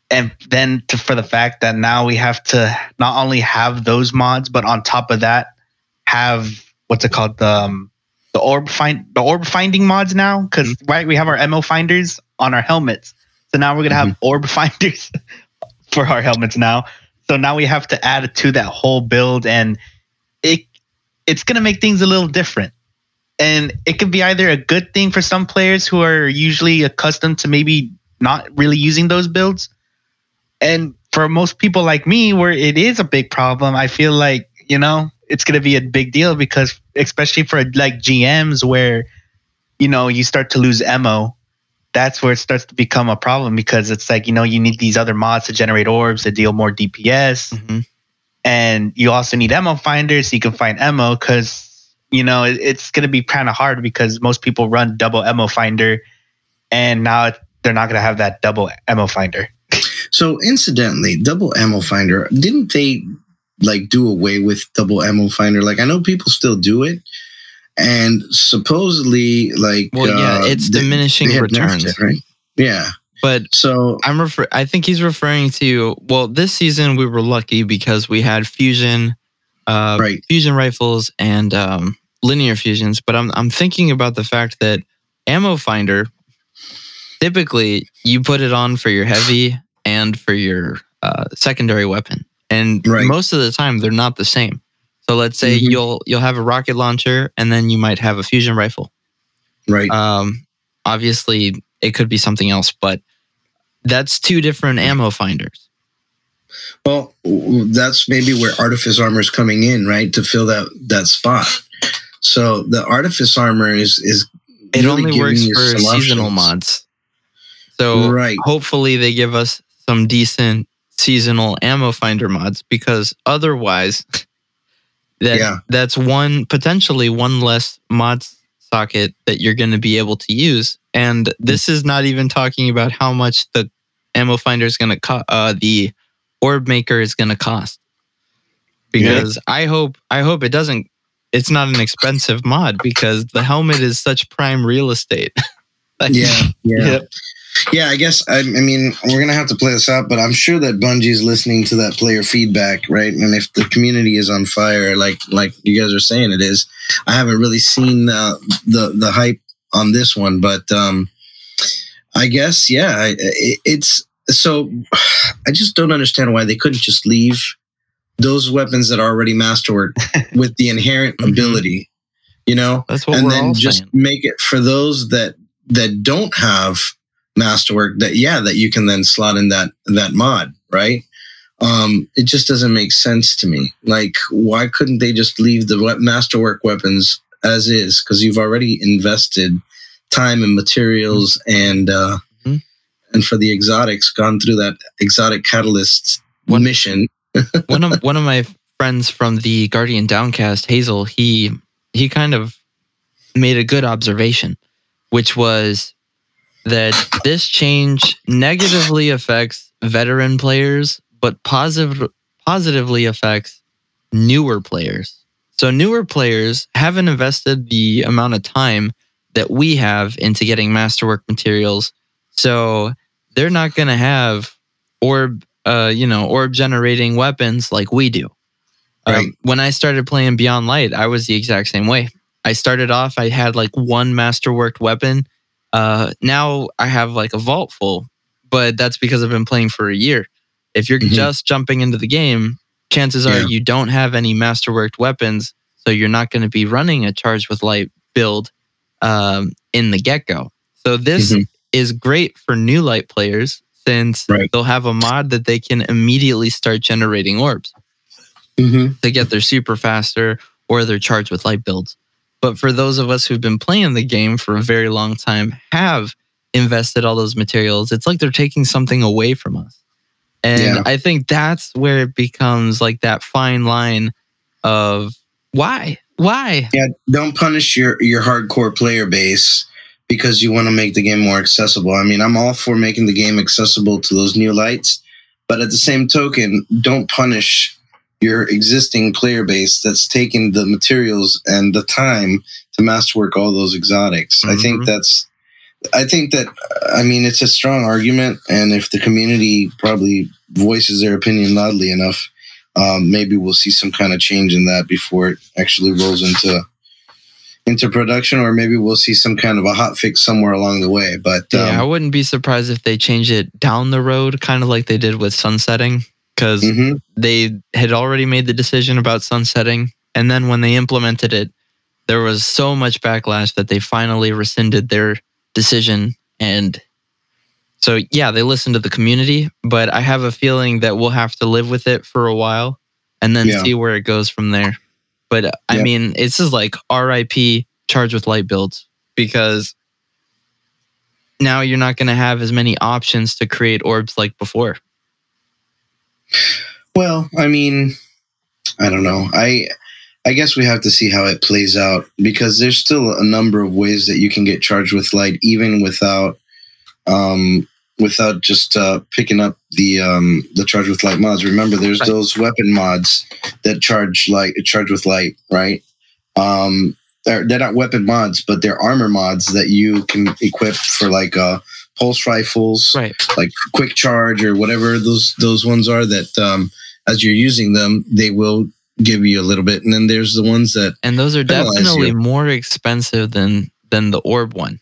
and then to, for the fact that now we have to not only have those mods, but on top of that, have what's it called the um, the orb find the orb finding mods now because mm-hmm. right we have our mo finders on our helmets, so now we're gonna have mm-hmm. orb finders for our helmets now. So now we have to add it to that whole build, and it it's gonna make things a little different and it could be either a good thing for some players who are usually accustomed to maybe not really using those builds and for most people like me where it is a big problem i feel like you know it's going to be a big deal because especially for like gms where you know you start to lose ammo that's where it starts to become a problem because it's like you know you need these other mods to generate orbs to deal more dps mm-hmm. and you also need ammo finders so you can find ammo because you know, it, it's going to be kind of hard because most people run double ammo finder, and now they're not going to have that double ammo finder. So, incidentally, double ammo finder didn't they like do away with double ammo finder? Like, I know people still do it, and supposedly, like, well, yeah, uh, it's they, diminishing they returns, right? Yeah, But so I'm refer- I think he's referring to well, this season we were lucky because we had fusion, uh, right. fusion rifles and um, linear fusions. But I'm I'm thinking about the fact that ammo finder typically you put it on for your heavy and for your uh, secondary weapon, and right. most of the time they're not the same. So let's say mm-hmm. you'll you'll have a rocket launcher and then you might have a fusion rifle. Right. Um, obviously it could be something else, but that's two different ammo finders. Well, that's maybe where artifice armor is coming in, right, to fill that that spot. So the artifice armor is is it really only works for seasonal mods. So right. hopefully they give us some decent seasonal ammo finder mods because otherwise that yeah. that's one potentially one less mod socket that you're going to be able to use. And this is not even talking about how much the ammo finder is going to cost uh, the orb maker is going to cost because yeah. i hope i hope it doesn't it's not an expensive mod because the helmet is such prime real estate. Yeah. Yeah yeah, I guess I, I, mean we're gonna have to play this out, but I'm sure that Bungie is listening to that player feedback, right? And if the community is on fire, like like you guys are saying it is, I haven't really seen uh, the the hype on this one, but um, I guess yeah, it, it's so. I just don't understand why they couldn't just leave those weapons that are already masterwork with the inherent mm-hmm. ability, you know, That's what and then just saying. make it for those that that don't have masterwork that yeah that you can then slot in that that mod right? Um it just doesn't make sense to me. Like why couldn't they just leave the masterwork weapons as is? Because you've already invested time and materials and uh mm-hmm. and for the exotics gone through that exotic catalyst one, mission. one of one of my friends from the guardian downcast hazel he he kind of made a good observation which was that this change negatively affects veteran players, but positive, positively affects newer players. So, newer players haven't invested the amount of time that we have into getting masterwork materials. So, they're not going to have orb, uh, you know, orb generating weapons like we do. Um, right. Um, when I started playing Beyond Light, I was the exact same way. I started off, I had like one masterworked weapon uh, now I have like a vault full, but that's because I've been playing for a year. If you're mm-hmm. just jumping into the game, chances are yeah. you don't have any masterworked weapons, so you're not going to be running a charge with light build um, in the get go. So this mm-hmm. is great for new light players since right. they'll have a mod that they can immediately start generating orbs mm-hmm. to get their super faster or their charge with light builds. But for those of us who've been playing the game for a very long time, have invested all those materials, it's like they're taking something away from us. And yeah. I think that's where it becomes like that fine line of why? Why? Yeah, don't punish your your hardcore player base because you want to make the game more accessible. I mean, I'm all for making the game accessible to those new lights, but at the same token, don't punish your existing player base that's taken the materials and the time to masterwork all those exotics. Mm-hmm. I think mm-hmm. that's I think that I mean it's a strong argument, and if the community probably voices their opinion loudly enough, um, maybe we'll see some kind of change in that before it actually rolls into into production, or maybe we'll see some kind of a hot fix somewhere along the way. But um, yeah, I wouldn't be surprised if they change it down the road, kind of like they did with sunsetting because mm-hmm. they had already made the decision about sunsetting. And then when they implemented it, there was so much backlash that they finally rescinded their decision. And so, yeah, they listened to the community, but I have a feeling that we'll have to live with it for a while and then yeah. see where it goes from there. But I yeah. mean, it's just like RIP charged with light builds because now you're not going to have as many options to create orbs like before. Well, I mean, I don't know. I I guess we have to see how it plays out because there's still a number of ways that you can get charged with light, even without um, without just uh, picking up the um, the charge with light mods. Remember, there's right. those weapon mods that charge light, charge with light, right? Um, they're, they're not weapon mods, but they're armor mods that you can equip for like a pulse rifles, right? Like quick charge or whatever those those ones are that um, as you're using them, they will give you a little bit. And then there's the ones that and those are definitely you. more expensive than than the orb one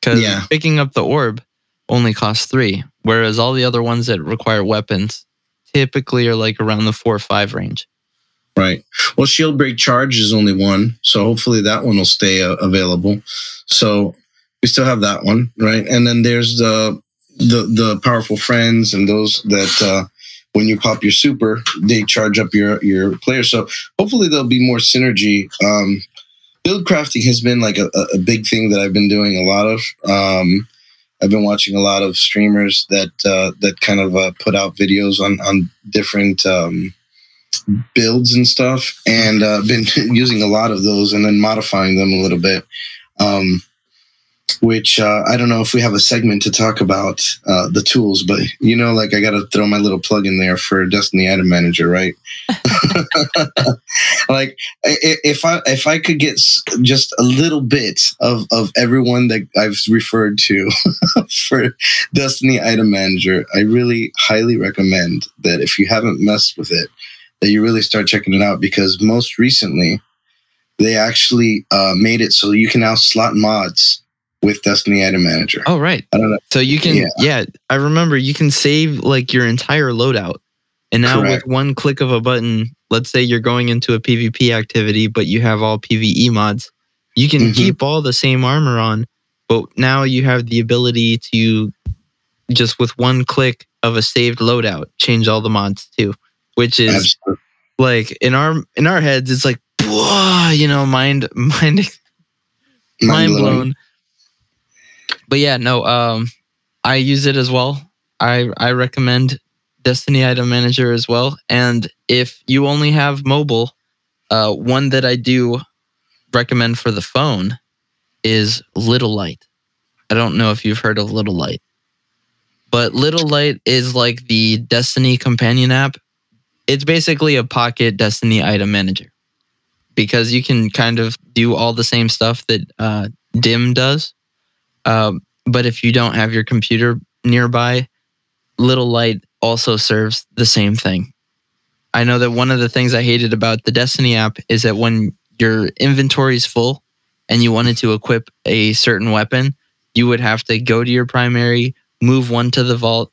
because yeah. picking up the orb only costs three, whereas all the other ones that require weapons typically are like around the four or five range. Right. Well, shield break charge is only one, so hopefully that one will stay uh, available. So we still have that one, right? And then there's the the the powerful friends and those that uh, when you pop your super, they charge up your your player. So hopefully there'll be more synergy. Um, build crafting has been like a, a big thing that I've been doing a lot of. Um, I've been watching a lot of streamers that uh, that kind of uh, put out videos on on different um, builds and stuff, and uh, been using a lot of those and then modifying them a little bit. Um, which uh, I don't know if we have a segment to talk about uh, the tools, but you know, like I got to throw my little plug in there for Destiny Item Manager, right? like if I if I could get just a little bit of of everyone that I've referred to for Destiny Item Manager, I really highly recommend that if you haven't messed with it, that you really start checking it out because most recently they actually uh, made it so you can now slot mods with Destiny Item Manager. Oh, right. I don't know. So you can, yeah. yeah, I remember you can save like your entire loadout. And now Correct. with one click of a button, let's say you're going into a PvP activity, but you have all PvE mods, you can mm-hmm. keep all the same armor on, but now you have the ability to just with one click of a saved loadout change all the mods too, which is Absolutely. like in our in our heads, it's like, whoa, you know, mind mind mind blown but yeah, no, um, I use it as well. I I recommend Destiny Item Manager as well. And if you only have mobile, uh, one that I do recommend for the phone is Little Light. I don't know if you've heard of Little Light, but Little Light is like the Destiny companion app. It's basically a pocket Destiny item manager because you can kind of do all the same stuff that uh, Dim does, um, but if you don't have your computer nearby, Little Light also serves the same thing. I know that one of the things I hated about the Destiny app is that when your inventory is full and you wanted to equip a certain weapon, you would have to go to your primary, move one to the vault,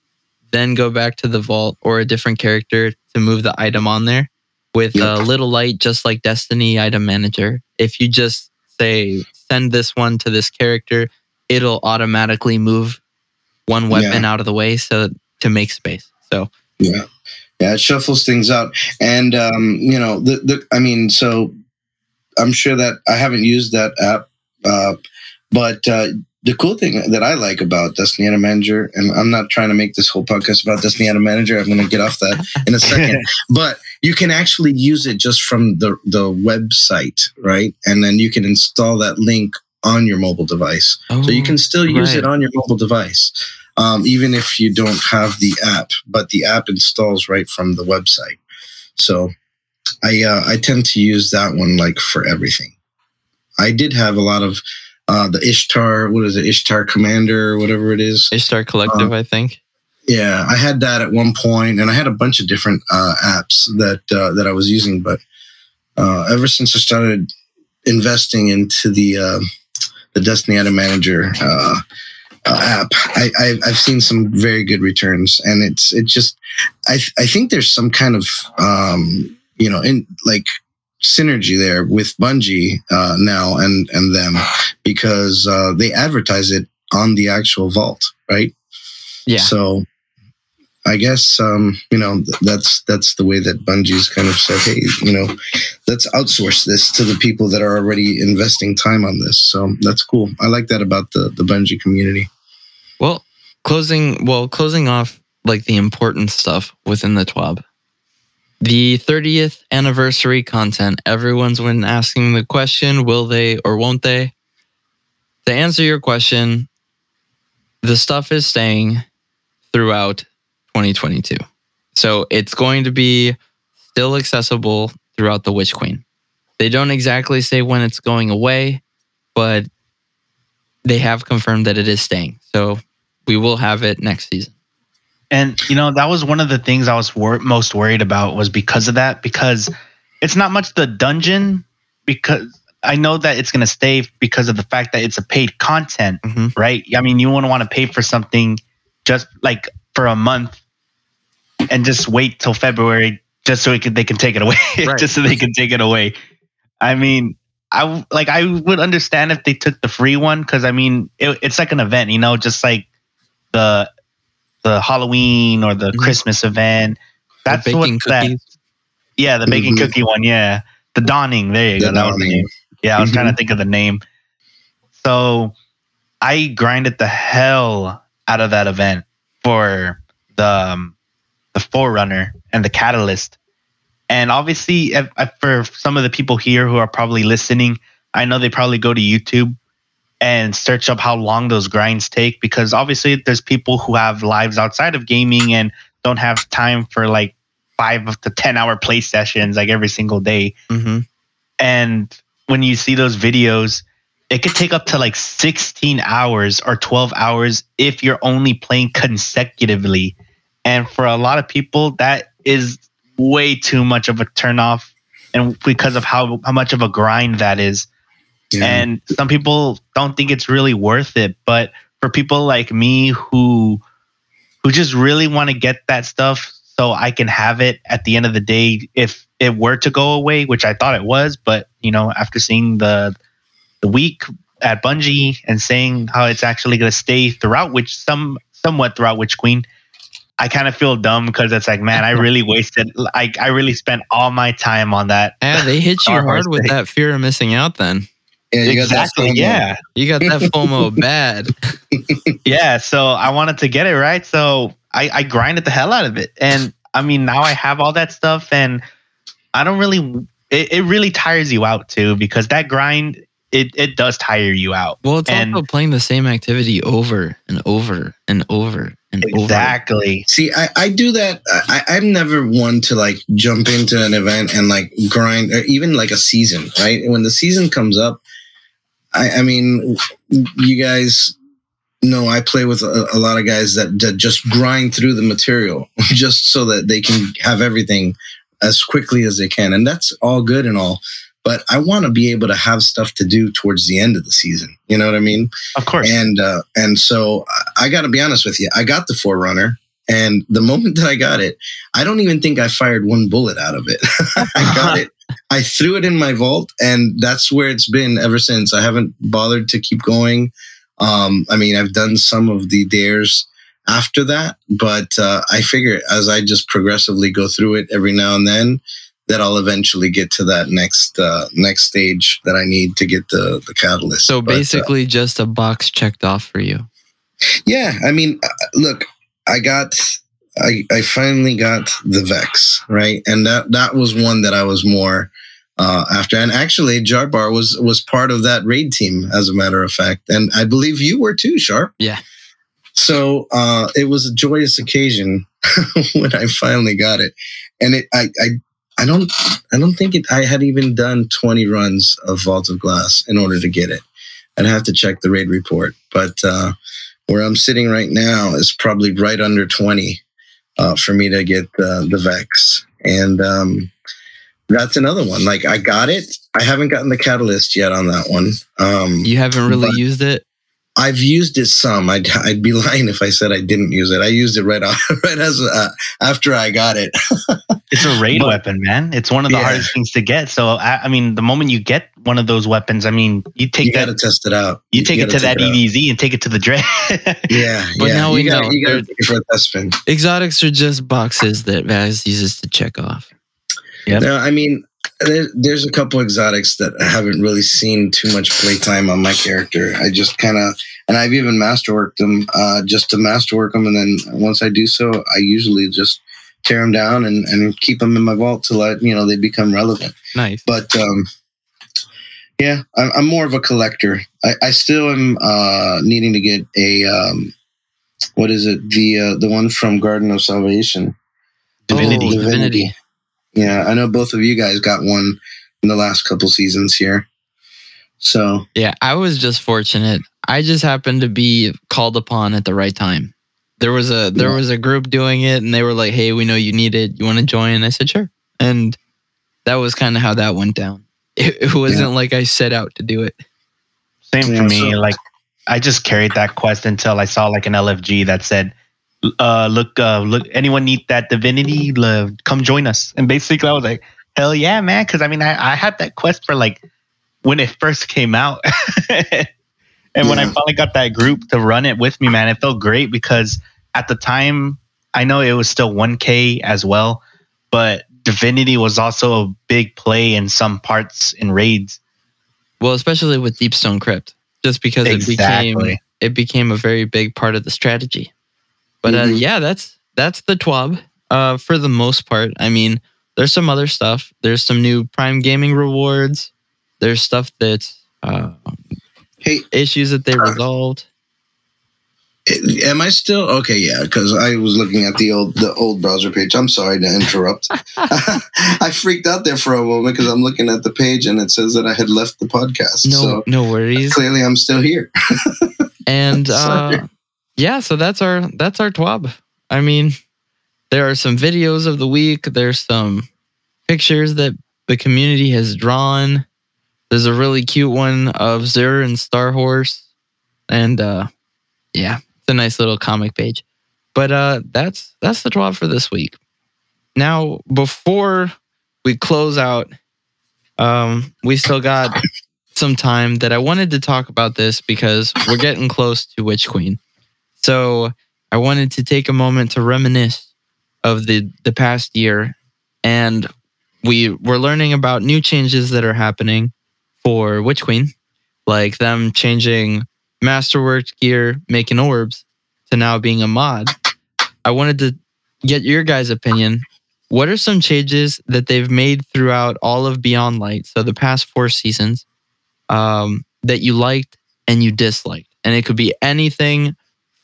then go back to the vault or a different character to move the item on there. With a little light, just like Destiny Item Manager, if you just say send this one to this character, it'll automatically move one weapon yeah. out of the way so to make space. So yeah, yeah, it shuffles things out, and um, you know, the the I mean, so I'm sure that I haven't used that app, uh, but uh, the cool thing that I like about Destiny Item Manager, and I'm not trying to make this whole podcast about Destiny Item Manager. I'm going to get off that in a second, but you can actually use it just from the the website, right? And then you can install that link on your mobile device. Oh, so you can still use right. it on your mobile device, um, even if you don't have the app, but the app installs right from the website. So I, uh, I tend to use that one like for everything. I did have a lot of uh, the Ishtar, what is it, Ishtar Commander, or whatever it is. Ishtar Collective, uh, I think. Yeah, I had that at one point, and I had a bunch of different uh, apps that uh, that I was using. But uh, ever since I started investing into the uh, the Destiny Item Manager uh, uh, app, I, I, have seen some very good returns, and it's it just I I think there's some kind of um, you know in like synergy there with Bungie uh, now and and them because uh, they advertise it on the actual vault, right? Yeah. So I guess um, you know that's that's the way that Bungie's kind of said, hey, you know, let's outsource this to the people that are already investing time on this. So that's cool. I like that about the the Bungie community. Well, closing well closing off like the important stuff within the TWAB. The 30th anniversary content. Everyone's been asking the question, will they or won't they? To answer your question, the stuff is staying throughout 2022. So it's going to be still accessible throughout the Witch Queen. They don't exactly say when it's going away, but they have confirmed that it is staying. So we will have it next season. And you know that was one of the things I was wor- most worried about was because of that because it's not much the dungeon because I know that it's going to stay because of the fact that it's a paid content, mm-hmm. right? I mean, you wouldn't want to pay for something just like for a month and just wait till February just so can, they can take it away, right. just so they can take it away. I mean, I like I would understand if they took the free one because I mean it, it's like an event, you know, just like the the Halloween or the mm-hmm. Christmas event. That's what cookies. that. Yeah, the baking mm-hmm. cookie one. Yeah, the dawning. There you the go. That was the name. Yeah, I was mm-hmm. trying to think of the name. So I grinded the hell out of that event for the um, the Forerunner and the Catalyst. And obviously, if, if for some of the people here who are probably listening, I know they probably go to YouTube and search up how long those grinds take because obviously there's people who have lives outside of gaming and don't have time for like five to 10 hour play sessions like every single day. Mm-hmm. And when you see those videos, it could take up to like 16 hours or 12 hours if you're only playing consecutively. And for a lot of people, that is way too much of a turnoff. And because of how, how much of a grind that is. Yeah. And some people don't think it's really worth it. But for people like me who who just really want to get that stuff so I can have it at the end of the day if it were to go away, which I thought it was, but you know, after seeing the the week at Bungie and saying how it's actually going to stay throughout, which some somewhat throughout Witch Queen, I kind of feel dumb because it's like, man, I really wasted, I I really spent all my time on that. Yeah, they hit you hard with that fear of missing out. Then. Yeah, you exactly. yeah, you got that FOMO bad. yeah, so I wanted to get it right, so I I grinded the hell out of it, and I mean now I have all that stuff, and I don't really. It, it really tires you out too because that grind it, it does tire you out. Well, it's and also playing the same activity over and over and over and exactly. over. Exactly. See, I, I do that. I, I'm never one to like jump into an event and like grind, or even like a season, right? When the season comes up, I, I mean, you guys know I play with a, a lot of guys that, that just grind through the material just so that they can have everything as quickly as they can. And that's all good and all. But I want to be able to have stuff to do towards the end of the season. You know what I mean? Of course. And uh, and so I got to be honest with you. I got the Forerunner, and the moment that I got it, I don't even think I fired one bullet out of it. I got it. I threw it in my vault, and that's where it's been ever since. I haven't bothered to keep going. Um, I mean, I've done some of the dares after that. But uh, I figure as I just progressively go through it every now and then, that I'll eventually get to that next uh, next stage that I need to get the the catalyst. So basically, but, uh, just a box checked off for you. Yeah, I mean, uh, look, I got. I, I finally got the Vex right, and that that was one that I was more uh, after. And actually, Jarbar was was part of that raid team, as a matter of fact, and I believe you were too, Sharp. Yeah, so uh, it was a joyous occasion when I finally got it, and it I, I I don't I don't think it I had even done 20 runs of Vault of Glass in order to get it. I'd have to check the raid report, but uh, where I'm sitting right now is probably right under 20 uh, for me to get the, the Vex, and um, that's another one. Like I got it, I haven't gotten the catalyst yet on that one. Um, you haven't really used it. I've used it some. I'd, I'd be lying if I said I didn't use it. I used it right off, right as uh, after I got it. it's a raid but, weapon, man. It's one of the yeah. hardest things to get. So I, I, mean, the moment you get one of those weapons, I mean, you take you that. to test it out. You, you take it to that EDZ and take it to the dread. yeah, but yeah. now we you know. you got to take it for a test spin. Exotics are just boxes that Vaz uses to check off. Yeah. No, I mean, there, there's a couple exotics that I haven't really seen too much playtime on my character. I just kind of, and I've even masterworked them uh, just to masterwork them. And then once I do so, I usually just tear them down and, and keep them in my vault till I, you know, they become relevant. Nice. But um, yeah, I'm, I'm more of a collector. I, I still am uh, needing to get a, um, what is it? The, uh, the one from Garden of Salvation. Divinity. Oh, Divinity. Divinity. Yeah, I know both of you guys got one in the last couple seasons here. So yeah, I was just fortunate. I just happened to be called upon at the right time. There was a there yeah. was a group doing it, and they were like, "Hey, we know you need it. You want to join?" I said, "Sure." And that was kind of how that went down. It, it wasn't yeah. like I set out to do it. Same for me. Like I just carried that quest until I saw like an LFG that said, uh, "Look, uh, look, anyone need that divinity? come join us." And basically, I was like, "Hell yeah, man!" Because I mean, I, I had that quest for like when it first came out. and yeah. when I finally got that group to run it with me, man, it felt great because at the time, I know it was still 1K as well, but Divinity was also a big play in some parts in raids. Well, especially with Deepstone Crypt, just because exactly. it became it became a very big part of the strategy. But uh, mm-hmm. uh, yeah, that's that's the TWAB uh, for the most part. I mean, there's some other stuff. There's some new Prime Gaming rewards. There's stuff that uh, hey issues that they resolved am I still okay? Yeah, because I was looking at the old the old browser page. I'm sorry to interrupt. I freaked out there for a moment because I'm looking at the page and it says that I had left the podcast. No, so no worries. Clearly, I'm still here. and uh, yeah, so that's our that's our twab. I mean, there are some videos of the week. There's some pictures that the community has drawn. There's a really cute one of Xur and Star Horse, and uh, yeah, it's a nice little comic page. But uh, that's that's the twab for this week. Now, before we close out, um, we still got some time that I wanted to talk about this because we're getting close to Witch Queen. So I wanted to take a moment to reminisce of the the past year, and we were learning about new changes that are happening for Witch Queen, like them changing Masterworks gear making orbs to now being a mod. I wanted to get your guys' opinion. What are some changes that they've made throughout all of Beyond Light, so the past four seasons, um, that you liked and you disliked? And it could be anything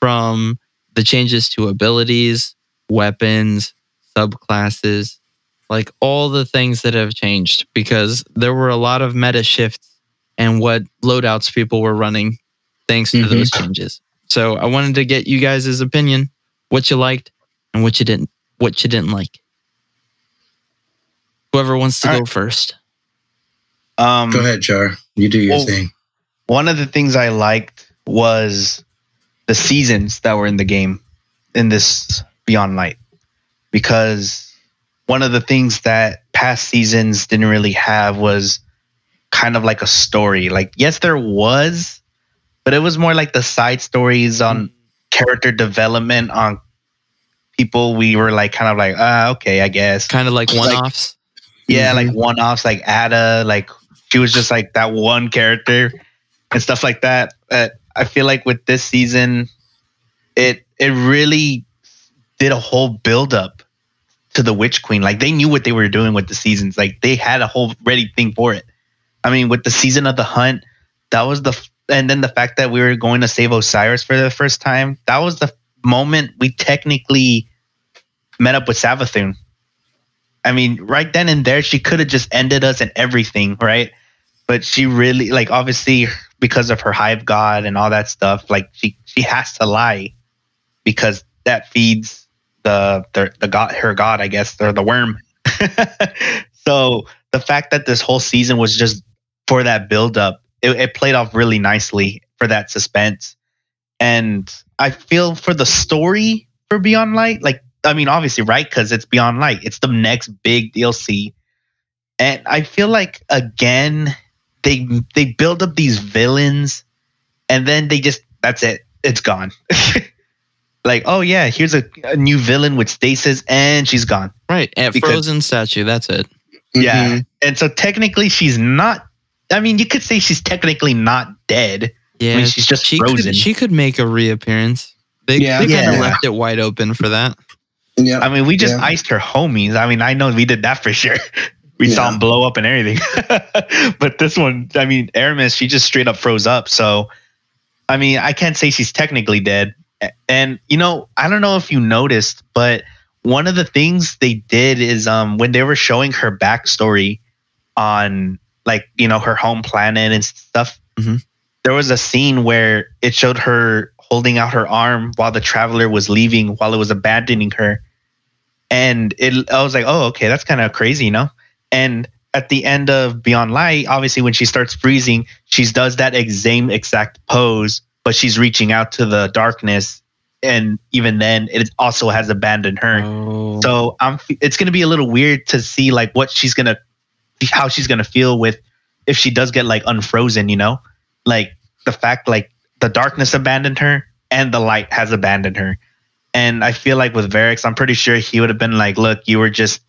from the changes to abilities, weapons, subclasses, like all the things that have changed because there were a lot of meta shifts and what loadouts people were running thanks to mm-hmm. those changes. So I wanted to get you guys' opinion, what you liked and what you didn't, what you didn't like. Whoever wants to All go right. first. Um, go ahead, Char. You do your well, thing. One of the things I liked was the seasons that were in the game in this Beyond Light, because one of the things that past seasons didn't really have was kind of like a story. Like, yes, there was but it was more like the side stories on character development on people we were like kind of like ah okay i guess kind of like one-offs like, yeah mm-hmm. like one-offs like ada like she was just like that one character and stuff like that but i feel like with this season it it really did a whole build up to the witch queen like they knew what they were doing with the seasons like they had a whole ready thing for it i mean with the season of the hunt that was the and then the fact that we were going to save Osiris for the first time, that was the moment we technically met up with Savathun. I mean, right then and there, she could have just ended us and everything, right? But she really, like, obviously, because of her hive god and all that stuff, like, she she has to lie because that feeds the the, the god, her god, I guess, or the worm. so the fact that this whole season was just for that build up it, it played off really nicely for that suspense. And I feel for the story for Beyond Light, like I mean, obviously, right? Because it's Beyond Light. It's the next big DLC. And I feel like again, they they build up these villains and then they just that's it. It's gone. like, oh yeah, here's a, a, new villain with stasis and she's gone. Right. And because, frozen statue, that's it. Yeah. Mm-hmm. And so technically she's not I mean, you could say she's technically not dead. Yeah, I mean, she's just she frozen. Could, she could make a reappearance. They, yeah, they kind of left it wide open for that. Yeah, I mean, we just yeah. iced her homies. I mean, I know we did that for sure. We yeah. saw him blow up and everything. but this one, I mean, Eramis, she just straight up froze up. So, I mean, I can't say she's technically dead. And you know, I don't know if you noticed, but one of the things they did is um when they were showing her backstory on like you know her home planet and stuff. Mm-hmm. there was a scene where it showed her holding out her arm while the traveler was leaving, while it was abandoning her, and it I was like, oh, okay, that's kind of crazy, you know. And at the end of Beyond Light, obviously when she starts freezing, she does that same exact pose, but she's reaching out to the darkness and even then it also has abandoned her. Oh. So I'm it's going to be a little weird to see like what she's going to how she's going to feel with if she does get like unfrozen, you know? Like the fact like the darkness abandoned her and the light has abandoned her. And I feel like with Variks, I'm pretty sure he would have been like, "Look, you were just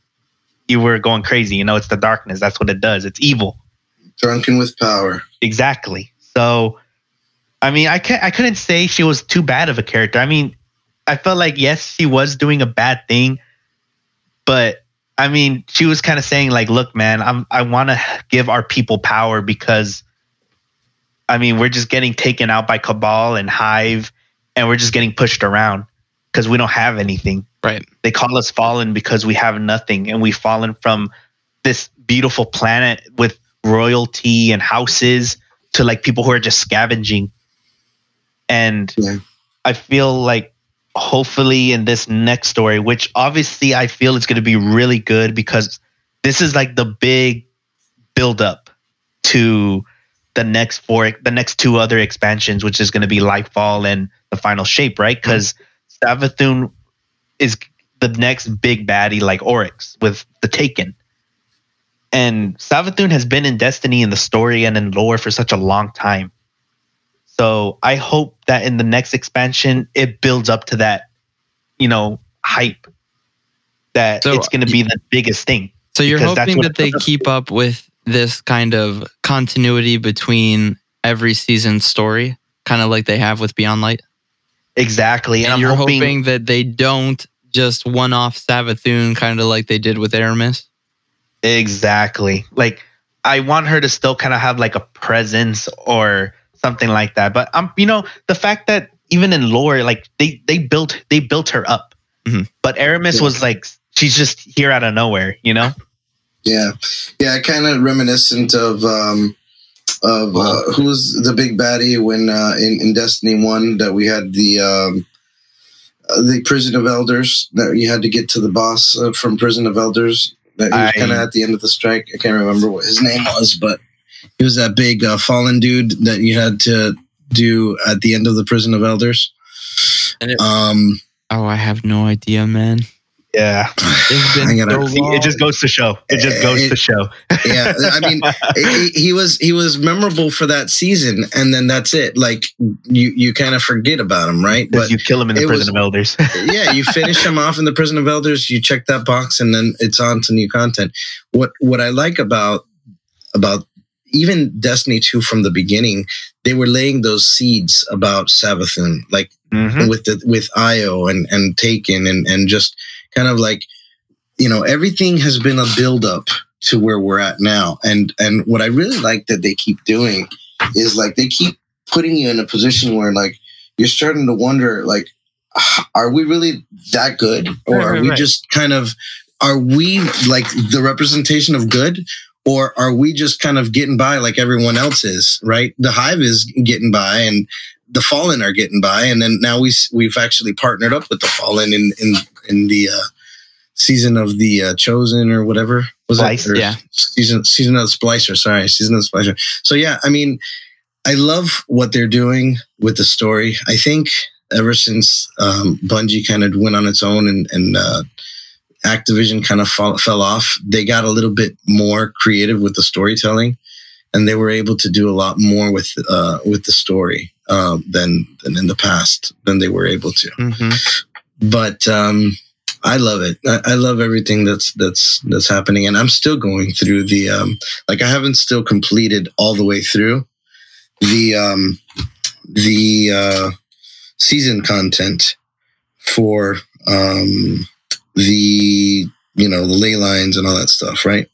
you were going crazy. You know, it's the darkness. That's what it does. It's evil. Drunken with power. Exactly. So I mean, I can't, I couldn't say she was too bad of a character. I mean, I felt like yes, she was doing a bad thing, but I mean, she was kind of saying like, "Look, man, I'm I want to give our people power because, I mean, we're just getting taken out by Cabal and Hive, and we're just getting pushed around because we don't have anything. Right? They call us fallen because we have nothing, and we've fallen from this beautiful planet with royalty and houses to like people who are just scavenging and yeah. I feel like hopefully in this next story, which obviously I feel is going to be really good because this is like the big build up to the next four, the next two other expansions, which is going to be Lightfall and the final shape, right? Because mm-hmm. Savathun is the next big baddie like Oryx with the Taken. And Savathun has been in Destiny in the story and in lore for such a long time. So I hope that in the next expansion it builds up to that, you know, hype that so it's going to be the biggest thing. So you're hoping that they keep up with this kind of continuity between every season story, kind of like they have with Beyond Light. Exactly, and, and you're hoping, hoping, that they don't just one-off Savathun, kind of like they did with Eramis. Exactly. Like I want her to still kind of have like a presence or something like that. But um, you know, the fact that even in lore, like they they built they built her up, mm-hmm. but Eramis yeah. was like she's just here out of nowhere, you know. Yeah, yeah, kind of reminiscent of um, of uh, who was the big baddie when uh, in in Destiny One that we had the um, uh, the Prison of Elders that you had to get to the boss uh, from Prison of Elders. That he was kind of at the end of the strike. I can't remember what his name was, but he was that big uh, fallen dude that you had to do at the end of the Prison of Elders. It, um, oh, I have no idea, man. Yeah, gotta, so it just goes to show. It just goes it, to show. yeah, I mean, it, he was he was memorable for that season, and then that's it. Like you you kind of forget about him, right? But you kill him in the prison was, of elders. yeah, you finish him off in the prison of elders. You check that box, and then it's on to new content. What what I like about about even Destiny 2 from the beginning, they were laying those seeds about Savathun, like mm-hmm. with the with Io and and Taken and and just kind of like, you know, everything has been a build up to where we're at now. And and what I really like that they keep doing is like they keep putting you in a position where like you're starting to wonder like are we really that good? Or are we just kind of are we like the representation of good? Or are we just kind of getting by like everyone else is right? The hive is getting by and the fallen are getting by. And then now we we've actually partnered up with the fallen in in in the uh, season of the uh, chosen or whatever. Was Splice, it yeah. Season season of the splicer sorry. Season of the splicer. So yeah i mean i love what they're doing with the story. I think ever since um, bungie kind of went on its own and and uh, Activision kind of fall, fell off, they got a little bit more creative with the storytelling, and they were able to do a lot more with uh, with the story uh, than than in the past than they were able to. Mm-hmm. But um, I love it. I, I, love everything that's that's that's happening, and I'm still going through the um, like I haven't still completed all the way through the um, the uh, season content for um, the you know the ley lines and all that stuff, right?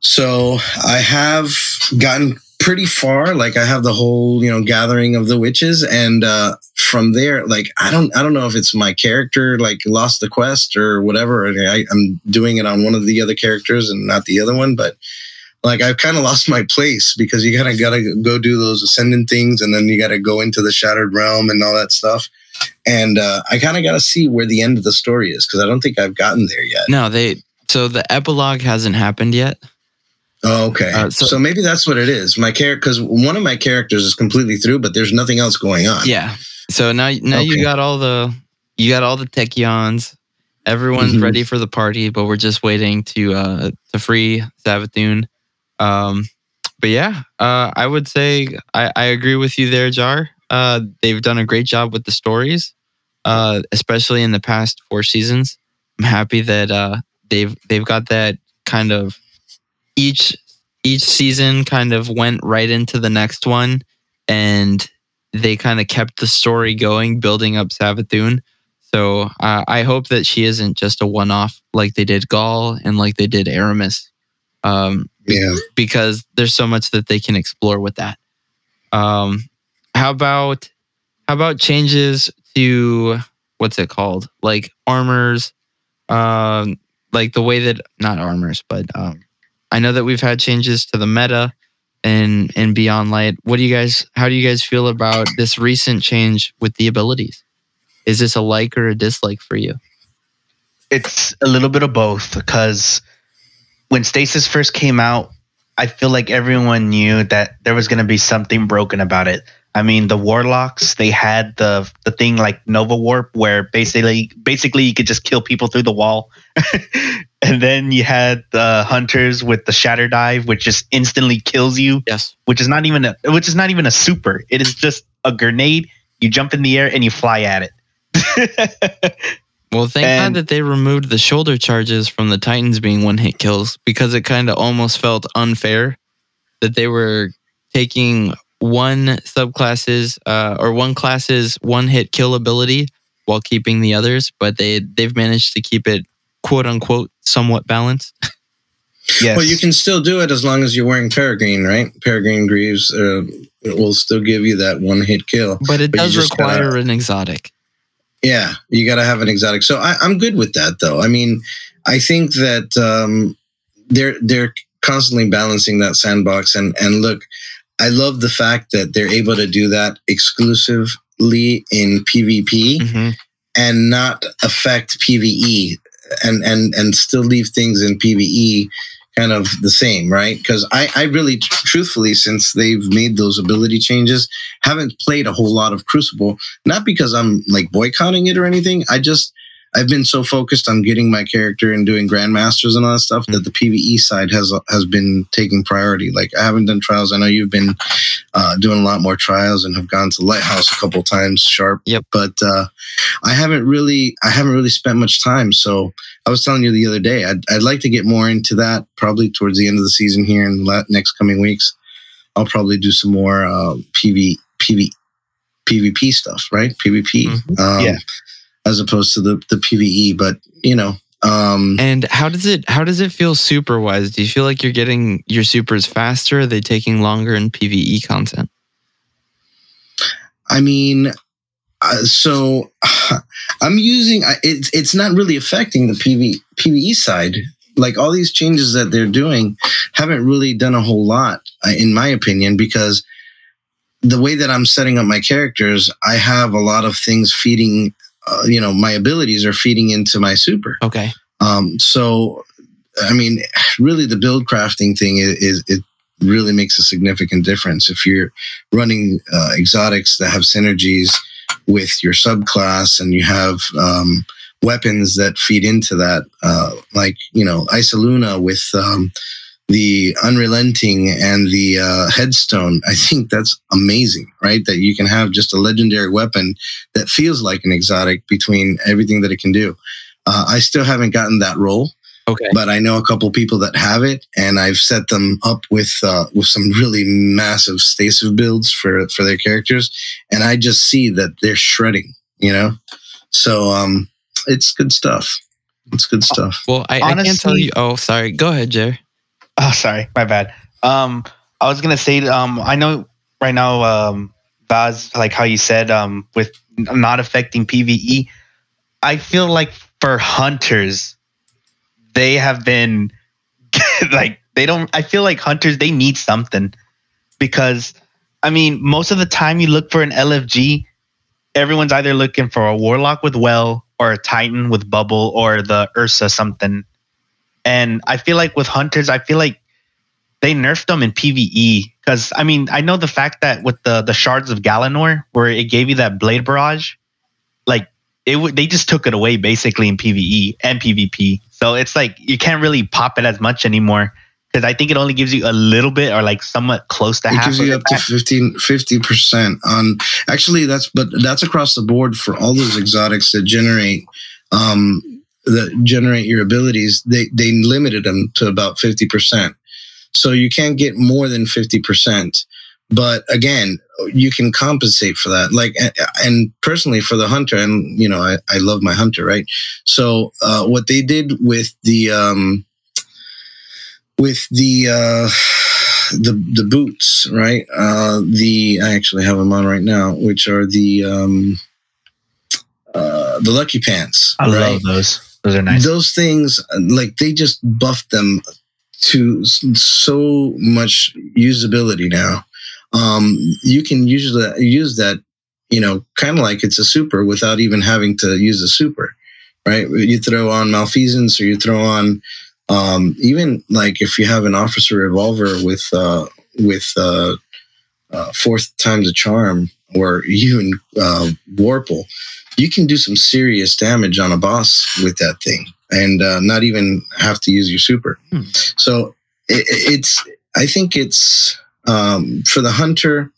So I have gotten pretty far. Like I have the whole you know gathering of the witches, and uh, from there, like I don't I don't know if it's my character like lost the quest or whatever. I, I'm doing it on one of the other characters and not the other one, but like I've kind of lost my place because you gotta gotta go do those ascendant things, and then you gotta go into the shattered realm and all that stuff. And uh, I kind of gotta see where the end of the story is because I don't think I've gotten there yet. No, they. So the epilogue hasn't happened yet. Oh, okay. Uh, so, so, maybe that's what it is. My character, because one of my characters is completely through, but there's nothing else going on. Yeah. So now, now okay. you got all the, you got all the Techeuns. Everyone's mm-hmm. ready for the party, but we're just waiting to uh to free Savathun. Um, but yeah, uh, I would say I, I agree with you there, Jar. Uh, they've done a great job with the stories, uh, especially in the past four seasons. I'm happy that uh, they've they've got that kind of each each season kind of went right into the next one and they kind of kept the story going building up Savathun. So uh, I hope that she isn't just a one off like they did Ghaul and like they did Eramis. Um, yeah. Because there's so much that they can explore with that. Um, how about how about changes to what's it called? Like armors, um, like the way that not armors, but um, I know that we've had changes to the meta and and Beyond Light. What do you guys? How do you guys feel about this recent change with the abilities? Is this a like or a dislike for you? It's a little bit of both because when Stasis first came out, I feel like everyone knew that there was going to be something broken about it. I mean, the warlocks they had the the thing like Nova Warp, where basically basically you could just kill people through the wall, and then you had the hunters with the shatter dive, which just instantly kills you. Yes, which is not even a which is not even a super. It is just a grenade. You jump in the air and you fly at it. well, thank and, God that they removed the shoulder charges from the Titans being one hit kills because it kind of almost felt unfair that they were taking one subclasses uh, or one class's one hit kill ability while keeping the others, but they they've managed to keep it quote unquote somewhat balanced. yes. Well, you can still do it as long as you're wearing Peregrine, right? Peregrine Greaves uh, will still give you that one hit kill, but it but does require gotta, an exotic. Yeah, you got to have an exotic. So I, I'm good with that, though. I mean, I think that um, they're they're constantly balancing that sandbox, and and look, I love the fact that they're able to do that exclusively in PvP mm-hmm. and not affect PvE and and and still leave things in PvE kind of the same, right? Because I, I really, truthfully, since they've made those ability changes, haven't played a whole lot of Crucible. Not because I'm like boycotting it or anything. I just I've been so focused on getting my character and doing grandmasters and all that stuff mm-hmm. that the PVE side has has been taking priority. Like I haven't done trials. I know you've been uh, doing a lot more trials and have gone to Lighthouse a couple times sharp. Yep. But uh, I haven't really I haven't really spent much time. So I was telling you the other day I'd, I'd like to get more into that probably towards the end of the season here in the next coming weeks. I'll probably do some more uh, PV PV PvP stuff, right? PvP. Mm-hmm. Um, yeah as opposed to the the PVE. But you know, um, and how does it how does it feel super wise? Do you feel like you're getting your supers faster? Are they taking longer in PVE content? I mean, uh, so I'm using it's it's not really affecting the PV PVE side. Like all these changes that they're doing haven't really done a whole lot, uh, in my opinion, because the way that I'm setting up my characters, I have a lot of things feeding uh, you know my abilities are feeding into my super. Okay. Um, so, I mean, really, the build crafting thing is, is it really makes a significant difference if you're running uh, exotics that have synergies with your subclass and you have um, weapons that feed into that, uh, like you know, Isoluna with um, the unrelenting and the uh, headstone. I think that's amazing right? That you can have just a legendary weapon that feels like an exotic between everything that it can do. Uh, i still haven't gotten that role okay. but i know a couple people that have it and i've set them up with uh, with some really massive stasis builds for for their characters and i just see that they're shredding you know? So um it's good stuff. It's good stuff. Well i, Honestly, I can't tell you. Oh sorry. Go ahead jay Oh, sorry, my bad. Um, I was gonna say, um, I know right now, um, Vaz, like how you said, um, with not affecting PVE, I feel like for hunters, they have been like They don't. I feel like hunters they need something because, I mean, most of the time you look for an LFG, everyone's either looking for a warlock with well or a titan with bubble or the Ursa something. And I feel like with hunters, I feel like they nerfed them in PVE because I mean I know the fact that with the the shards of Galanor where it gave you that blade barrage, like it would they just took it away basically in PVE and PvP. So it's like you can't really pop it as much anymore because I think it only gives you a little bit or like somewhat close to half. it half. gives you up to 15 50 percent on actually that's but that's across the board for all those exotics that generate um that generate your abilities. They they limited them to about fifty percent. So you can't get more than 50%. But again, you can compensate for that. Like, and personally for the hunter, and you know, I, I love my hunter, right? So, uh, what they did with the, um, with the, uh, the the boots, right? Uh, the I actually have them on right now, which are the um, uh, the lucky pants. I right? love those. Those are nice. Those things, like they just buffed them to so much usability now. Um, you can usually use that, you know, kind of like it's a super without even having to use a super, right? You throw on malfeasance or you throw on um, even like if you have an officer revolver with uh, with uh, uh, fourth times a charm or even uh, warple, you can do some serious damage on a boss with that thing and uh, not even have to use your super. Hmm. So it, it's, I think it's um, for the hunter.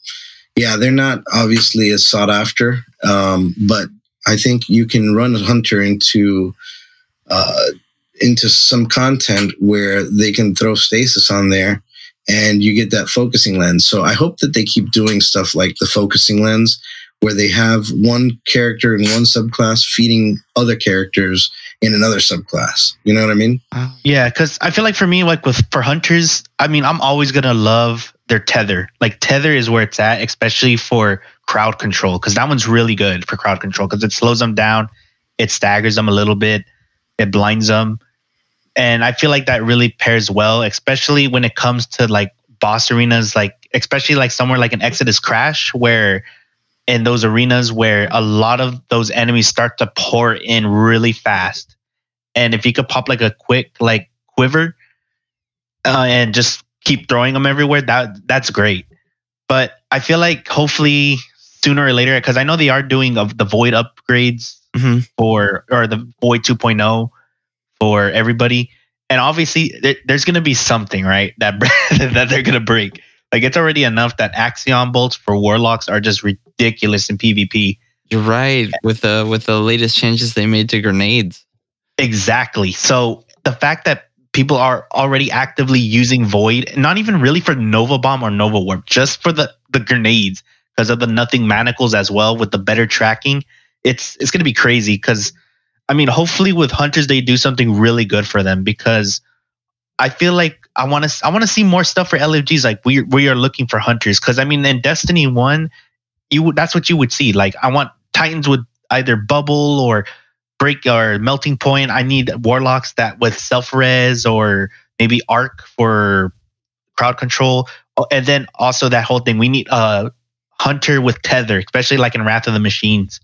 Yeah, they're not obviously as sought after, um, but I think you can run a hunter into uh, into some content where they can throw stasis on there and you get that focusing lens. So I hope that they keep doing stuff like the focusing lens where they have one character in one subclass feeding other characters in another subclass. You know what I mean? Uh, yeah, because I feel like for me, like with for hunters, I mean, I'm always gonna love their tether. Like tether is where it's at, especially for crowd control, because that one's really good for crowd control because it slows them down, it staggers them a little bit, it blinds them, and I feel like that really pairs well, especially when it comes to like boss arenas, like especially like somewhere like an Exodus Crash where in those arenas where a lot of those enemies start to pour in really fast. And if you could pop like a quick like quiver uh, and just keep throwing them everywhere, that that's great. But I feel like hopefully sooner or later, because I know they are doing of the void upgrades mm-hmm. for or the void 2.0 for everybody. And obviously, there, there's going to be something right that that they're going to break. Like it's already enough that Axion bolts for warlocks are just ridiculous in PvP. You're right with the with the latest changes they made to grenades. Exactly. So the fact that people are already actively using Void, not even really for Nova Bomb or Nova Warp, just for the the grenades because of the nothing manacles as well with the better tracking. It's it's gonna be crazy because I mean, hopefully with hunters they do something really good for them because I feel like I want to I want to see more stuff for LFGs. Like we we are looking for hunters because I mean in Destiny One, you that's what you would see. Like I want Titans with either bubble or break or melting point. I need warlocks that with self res or maybe arc for crowd control, oh, and then also that whole thing. We need a hunter with tether, especially like in Wrath of the Machines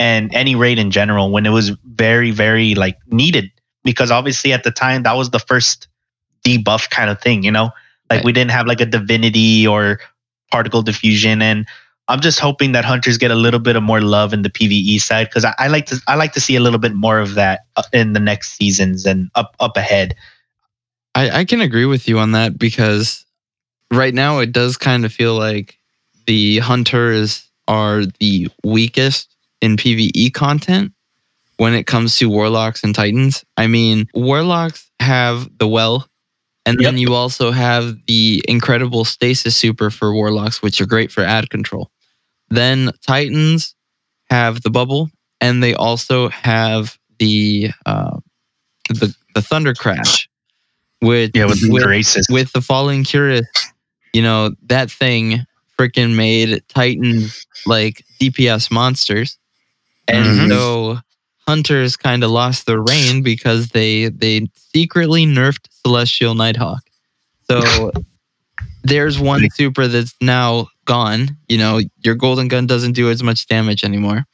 and any raid in general when it was very very like needed because obviously at the time that was the first debuff kind of thing, you know? Like right. we didn't have like a divinity or particle diffusion and I'm just hoping that hunters get a little bit of more love in the PVE side because I, I, like to I like to see a little bit more of that uh, in the next seasons and up up ahead. I, I can agree with you on that because right now it does kind of feel like the hunters are the weakest in PVE content when it comes to warlocks and titans. I mean, warlocks have the well and then you also have the incredible stasis super for warlocks, which are great for ad control. Then Titans have the bubble, and they also have the uh, the the thunder crash, which yeah, with, with, with the falling Cuirass, you know that thing freaking made Titans like DPS monsters, and mm-hmm. so hunters kind of lost their reign because they they secretly nerfed Celestial Nighthawk. So there's one super that's now gone. You know, your golden gun doesn't do as much damage anymore.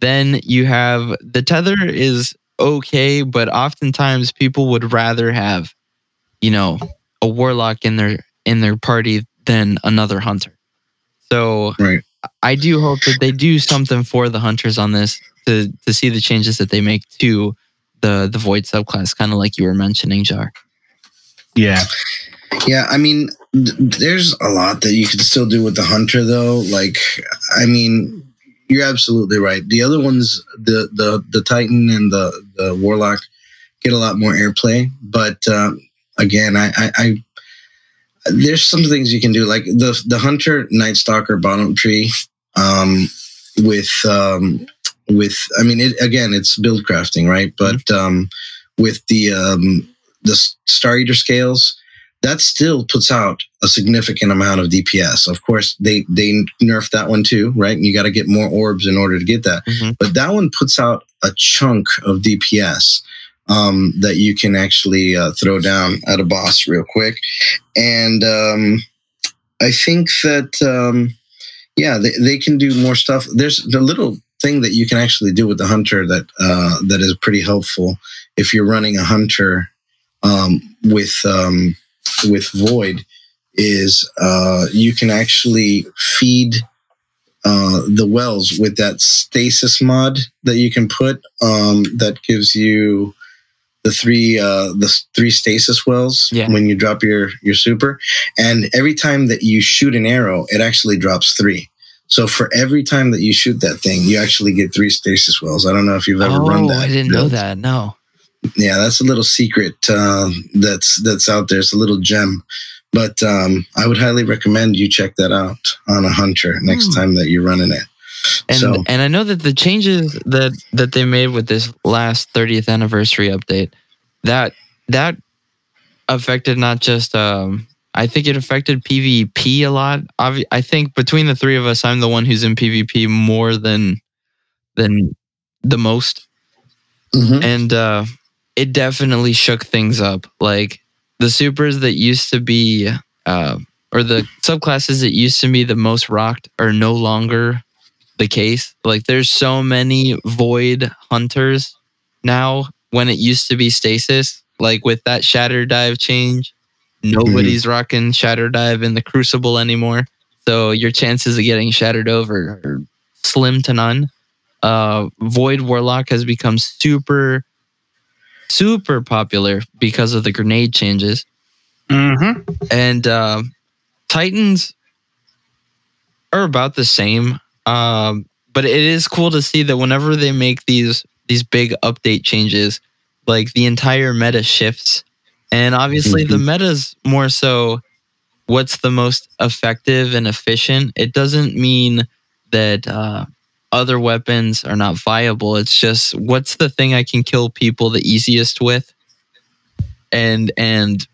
Then you have the tether is okay, but oftentimes people would rather have, you know, a warlock in their in their party than another hunter. So right. I do hope that they do something for the hunters on this to to see the changes that they make to the the void subclass, kind of like you were mentioning, Jar. Yeah. Yeah, I mean, th- there's a lot that you can still do with the hunter, though. Like, I mean, you're absolutely right. The other ones, the the the Titan and the the Warlock, get a lot more airplay. But uh, again, I, I, I there's some things you can do, like the the Hunter Night Stalker bottom tree, um, with um, with I mean, it, again, it's build crafting, right? But um, with the um, the Star Eater scales, that still puts out a significant amount of DPS. Of course, they they nerfed that one too, right? And you got to get more orbs in order to get that. Mm-hmm. But that one puts out a chunk of DPS um, that you can actually uh, throw down at a boss real quick. And um, I think that um, yeah, they, they can do more stuff. There's the little thing that you can actually do with the hunter that uh, that is pretty helpful if you're running a hunter um, with um, with Void is uh, you can actually feed uh, the wells with that stasis mod that you can put um, that gives you the three uh, the three stasis wells yeah. when you drop your your super, and every time that you shoot an arrow, it actually drops three. So for every time that you shoot that thing, you actually get three stasis wells. I don't know if you've ever oh, run that. I didn't know that. No yeah, that's a little secret uh, that's that's out there. It's a little gem, but um, I would highly recommend you check that out on a hunter next mm. time that you're running it. And so, and I know that the changes that that they made with this last 30th anniversary update that that affected not just um, I think it affected PvP a lot. I think between the three of us, I'm the one who's in PvP more than than the most. Mm-hmm. And uh, it definitely shook things up. Like the supers that used to be, uh, or the subclasses that used to be the most rocked are no longer the case. Like there's so many void hunters now when it used to be stasis. Like with that shatter dive change, nobody's mm-hmm. rocking shatter dive in the crucible anymore. So your chances of getting shattered over are slim to none. Uh, void warlock has become super super popular because of the grenade changes. Mm-hmm. And uh, Titans are about the same. Um, but it is cool to see that whenever they make these these big update changes, like the entire meta shifts. And obviously mm-hmm. the meta's more so what's the most effective and efficient. It doesn't mean that uh, other weapons are not viable. It's just what's the thing I can kill people the easiest with, and and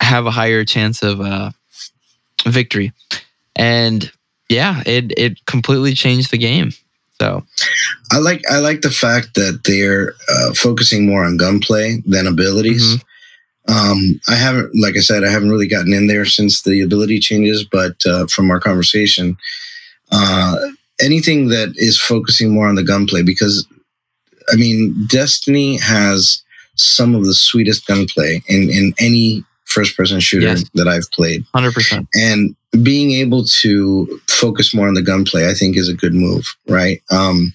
have a higher chance of uh, victory. And yeah, it it completely changed the game. So I like I like the fact that they're uh, focusing more on gunplay than abilities. Mm-hmm. Um, I haven't, like I said, I haven't really gotten in there since the ability changes, but uh, from our conversation, uh, anything that is focusing more on the gunplay because I mean Destiny has some of the sweetest gunplay in in any first person shooter yes. that I've played. 100%. And being able to focus more on the gunplay I think is a good move, right? Um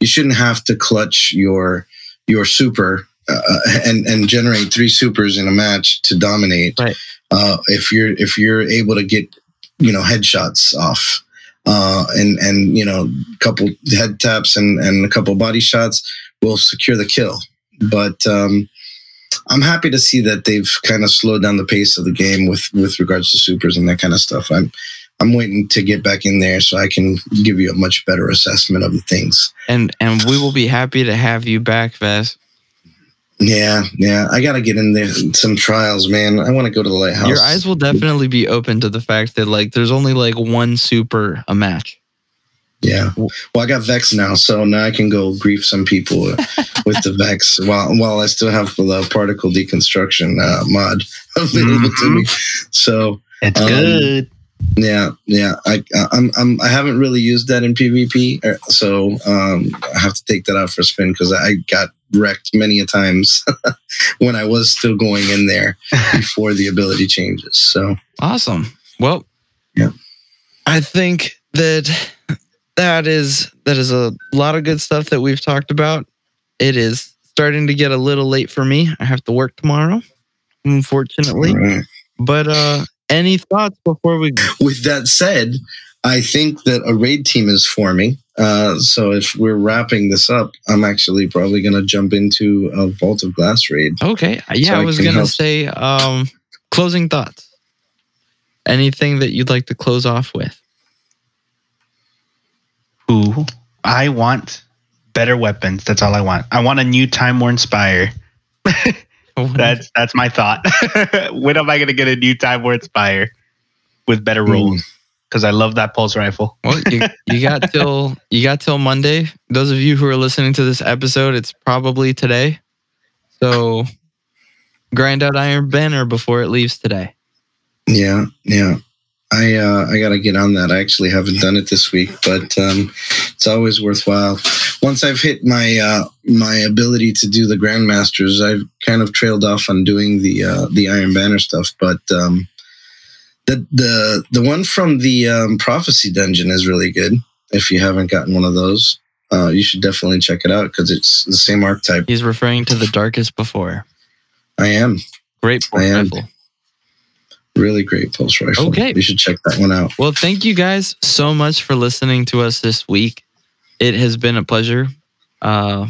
you shouldn't have to clutch your your super uh, and and generate three supers in a match to dominate. Right. Uh, if you're if you're able to get you know headshots off uh, and and you know, a couple head taps and and a couple body shots will secure the kill. But um, I'm happy to see that they've kind of slowed down the pace of the game with with regards to supers and that kind of stuff. I'm I'm waiting to get back in there so I can give you a much better assessment of the things. And and we will be happy to have you back, Vess. Yeah, yeah. I got to get in there some trials, man. I want to go to the lighthouse. Your eyes will definitely be open to the fact that like there's only like one super a match. Yeah. Well, I got Vex now, so now I can go grief some people with the Vex while while I still have the particle deconstruction uh, mod available mm-hmm. to me. Mm-hmm. So it's um, good. Yeah, yeah. I I'm, I'm I haven't really used that in PvP, er, so um, I have to take that out for a spin because I got wrecked many a times when I was still going in there before the ability changes. So awesome. Well, yeah. I think that that is that is a lot of good stuff that we've talked about. It is starting to get a little late for me. I have to work tomorrow, unfortunately. Right. But uh any thoughts before we With that said, I think that a raid team is forming. Uh, so if we're wrapping this up, I'm actually probably going to jump into a Vault of Glass raid. Okay. Yeah, so I was going to say um, closing thoughts. Anything that you'd like to close off with? Ooh, I want better weapons. That's all I want. I want a new Time Worn Spire. Oh, that's that's my thought. when am I going to get a new Time Worn Spire with better hmm. rules? rolls? Because I love that pulse rifle. well, you, you got till you got till Monday. Those of you who are listening to this episode, it's probably today. So grind out Iron Banner before it leaves today. Yeah, yeah. I uh, I gotta get on that. I actually haven't done it this week, but um, it's always worthwhile. Once I've hit my uh, my ability to do the grandmasters, I've kind of trailed off on doing the uh, the Iron Banner stuff. But um, the the the one from the um, Prophecy Dungeon is really good. If you haven't gotten one of those, uh, you should definitely check it out because it's the same archetype. He's referring to the Darkest Before. I am. Great I am. rifle. Really great pulse rifle. Okay. You should check that one out. Well, thank you guys so much for listening to us this week. It has been a pleasure uh,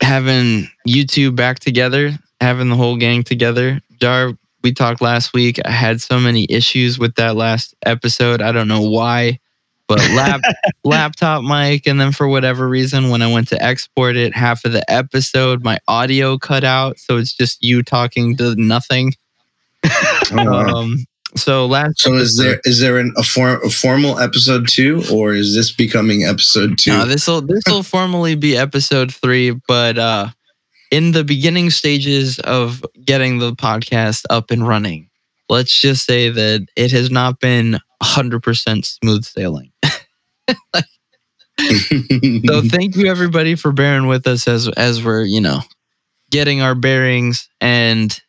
having you two back together, having the whole gang together. Jar, we talked last week. I had so many issues with that last episode. I don't know why, but lap, laptop mic. And then for whatever reason, when I went to export it, half of the episode, my audio cut out. So it's just you talking to nothing. Um, so last. So is there is there an, a, for, a formal episode two, or is this becoming episode two? No, this will this will formally be episode three, but uh, in the beginning stages of getting the podcast up and running, let's just say that it has not been hundred percent smooth sailing. so thank you everybody for bearing with us as as we're you know getting our bearings and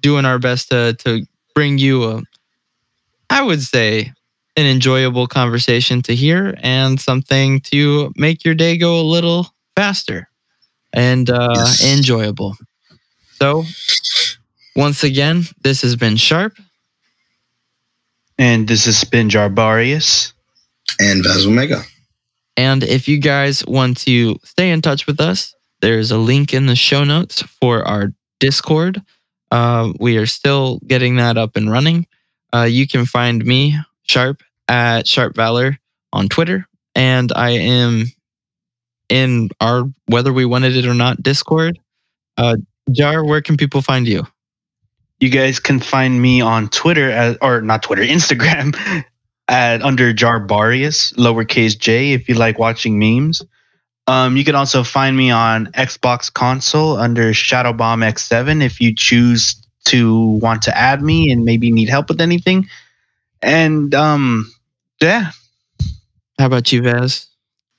doing our best to to bring you a, I would say, an enjoyable conversation to hear and something to make your day go a little faster and uh, yes. enjoyable. So, once again, this has been Sharp. And this has been Jarbarius. And Vaz Omega. And if you guys want to stay in touch with us, there's a link in the show notes for our Discord uh, we are still getting that up and running. Uh, you can find me, Sharp, at Sharp Valor on Twitter. And I am in our Whether We Wanted It or Not Discord. Uh, Jar, where can people find you? You guys can find me on Twitter, as, or not Twitter, Instagram, at under Jarbarius, lowercase j, if you like watching memes. Um, you can also find me on Xbox console under Shadowbomb X7 if you choose to want to add me and maybe need help with anything. And um, yeah. How about you, Vaz?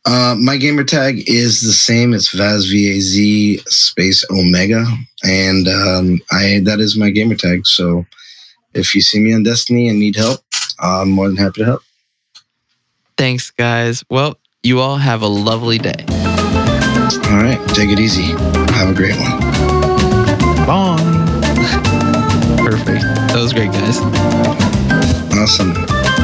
Uh, my gamer tag is the same. It's Vaz V A Z space Omega, and um, I that is my gamer tag. So if you see me on Destiny and need help, I'm more than happy to help. Thanks, guys. Well, you all have a lovely day. All right. Take it easy. Have a great one. Bye. Perfect. That was great, guys. Awesome.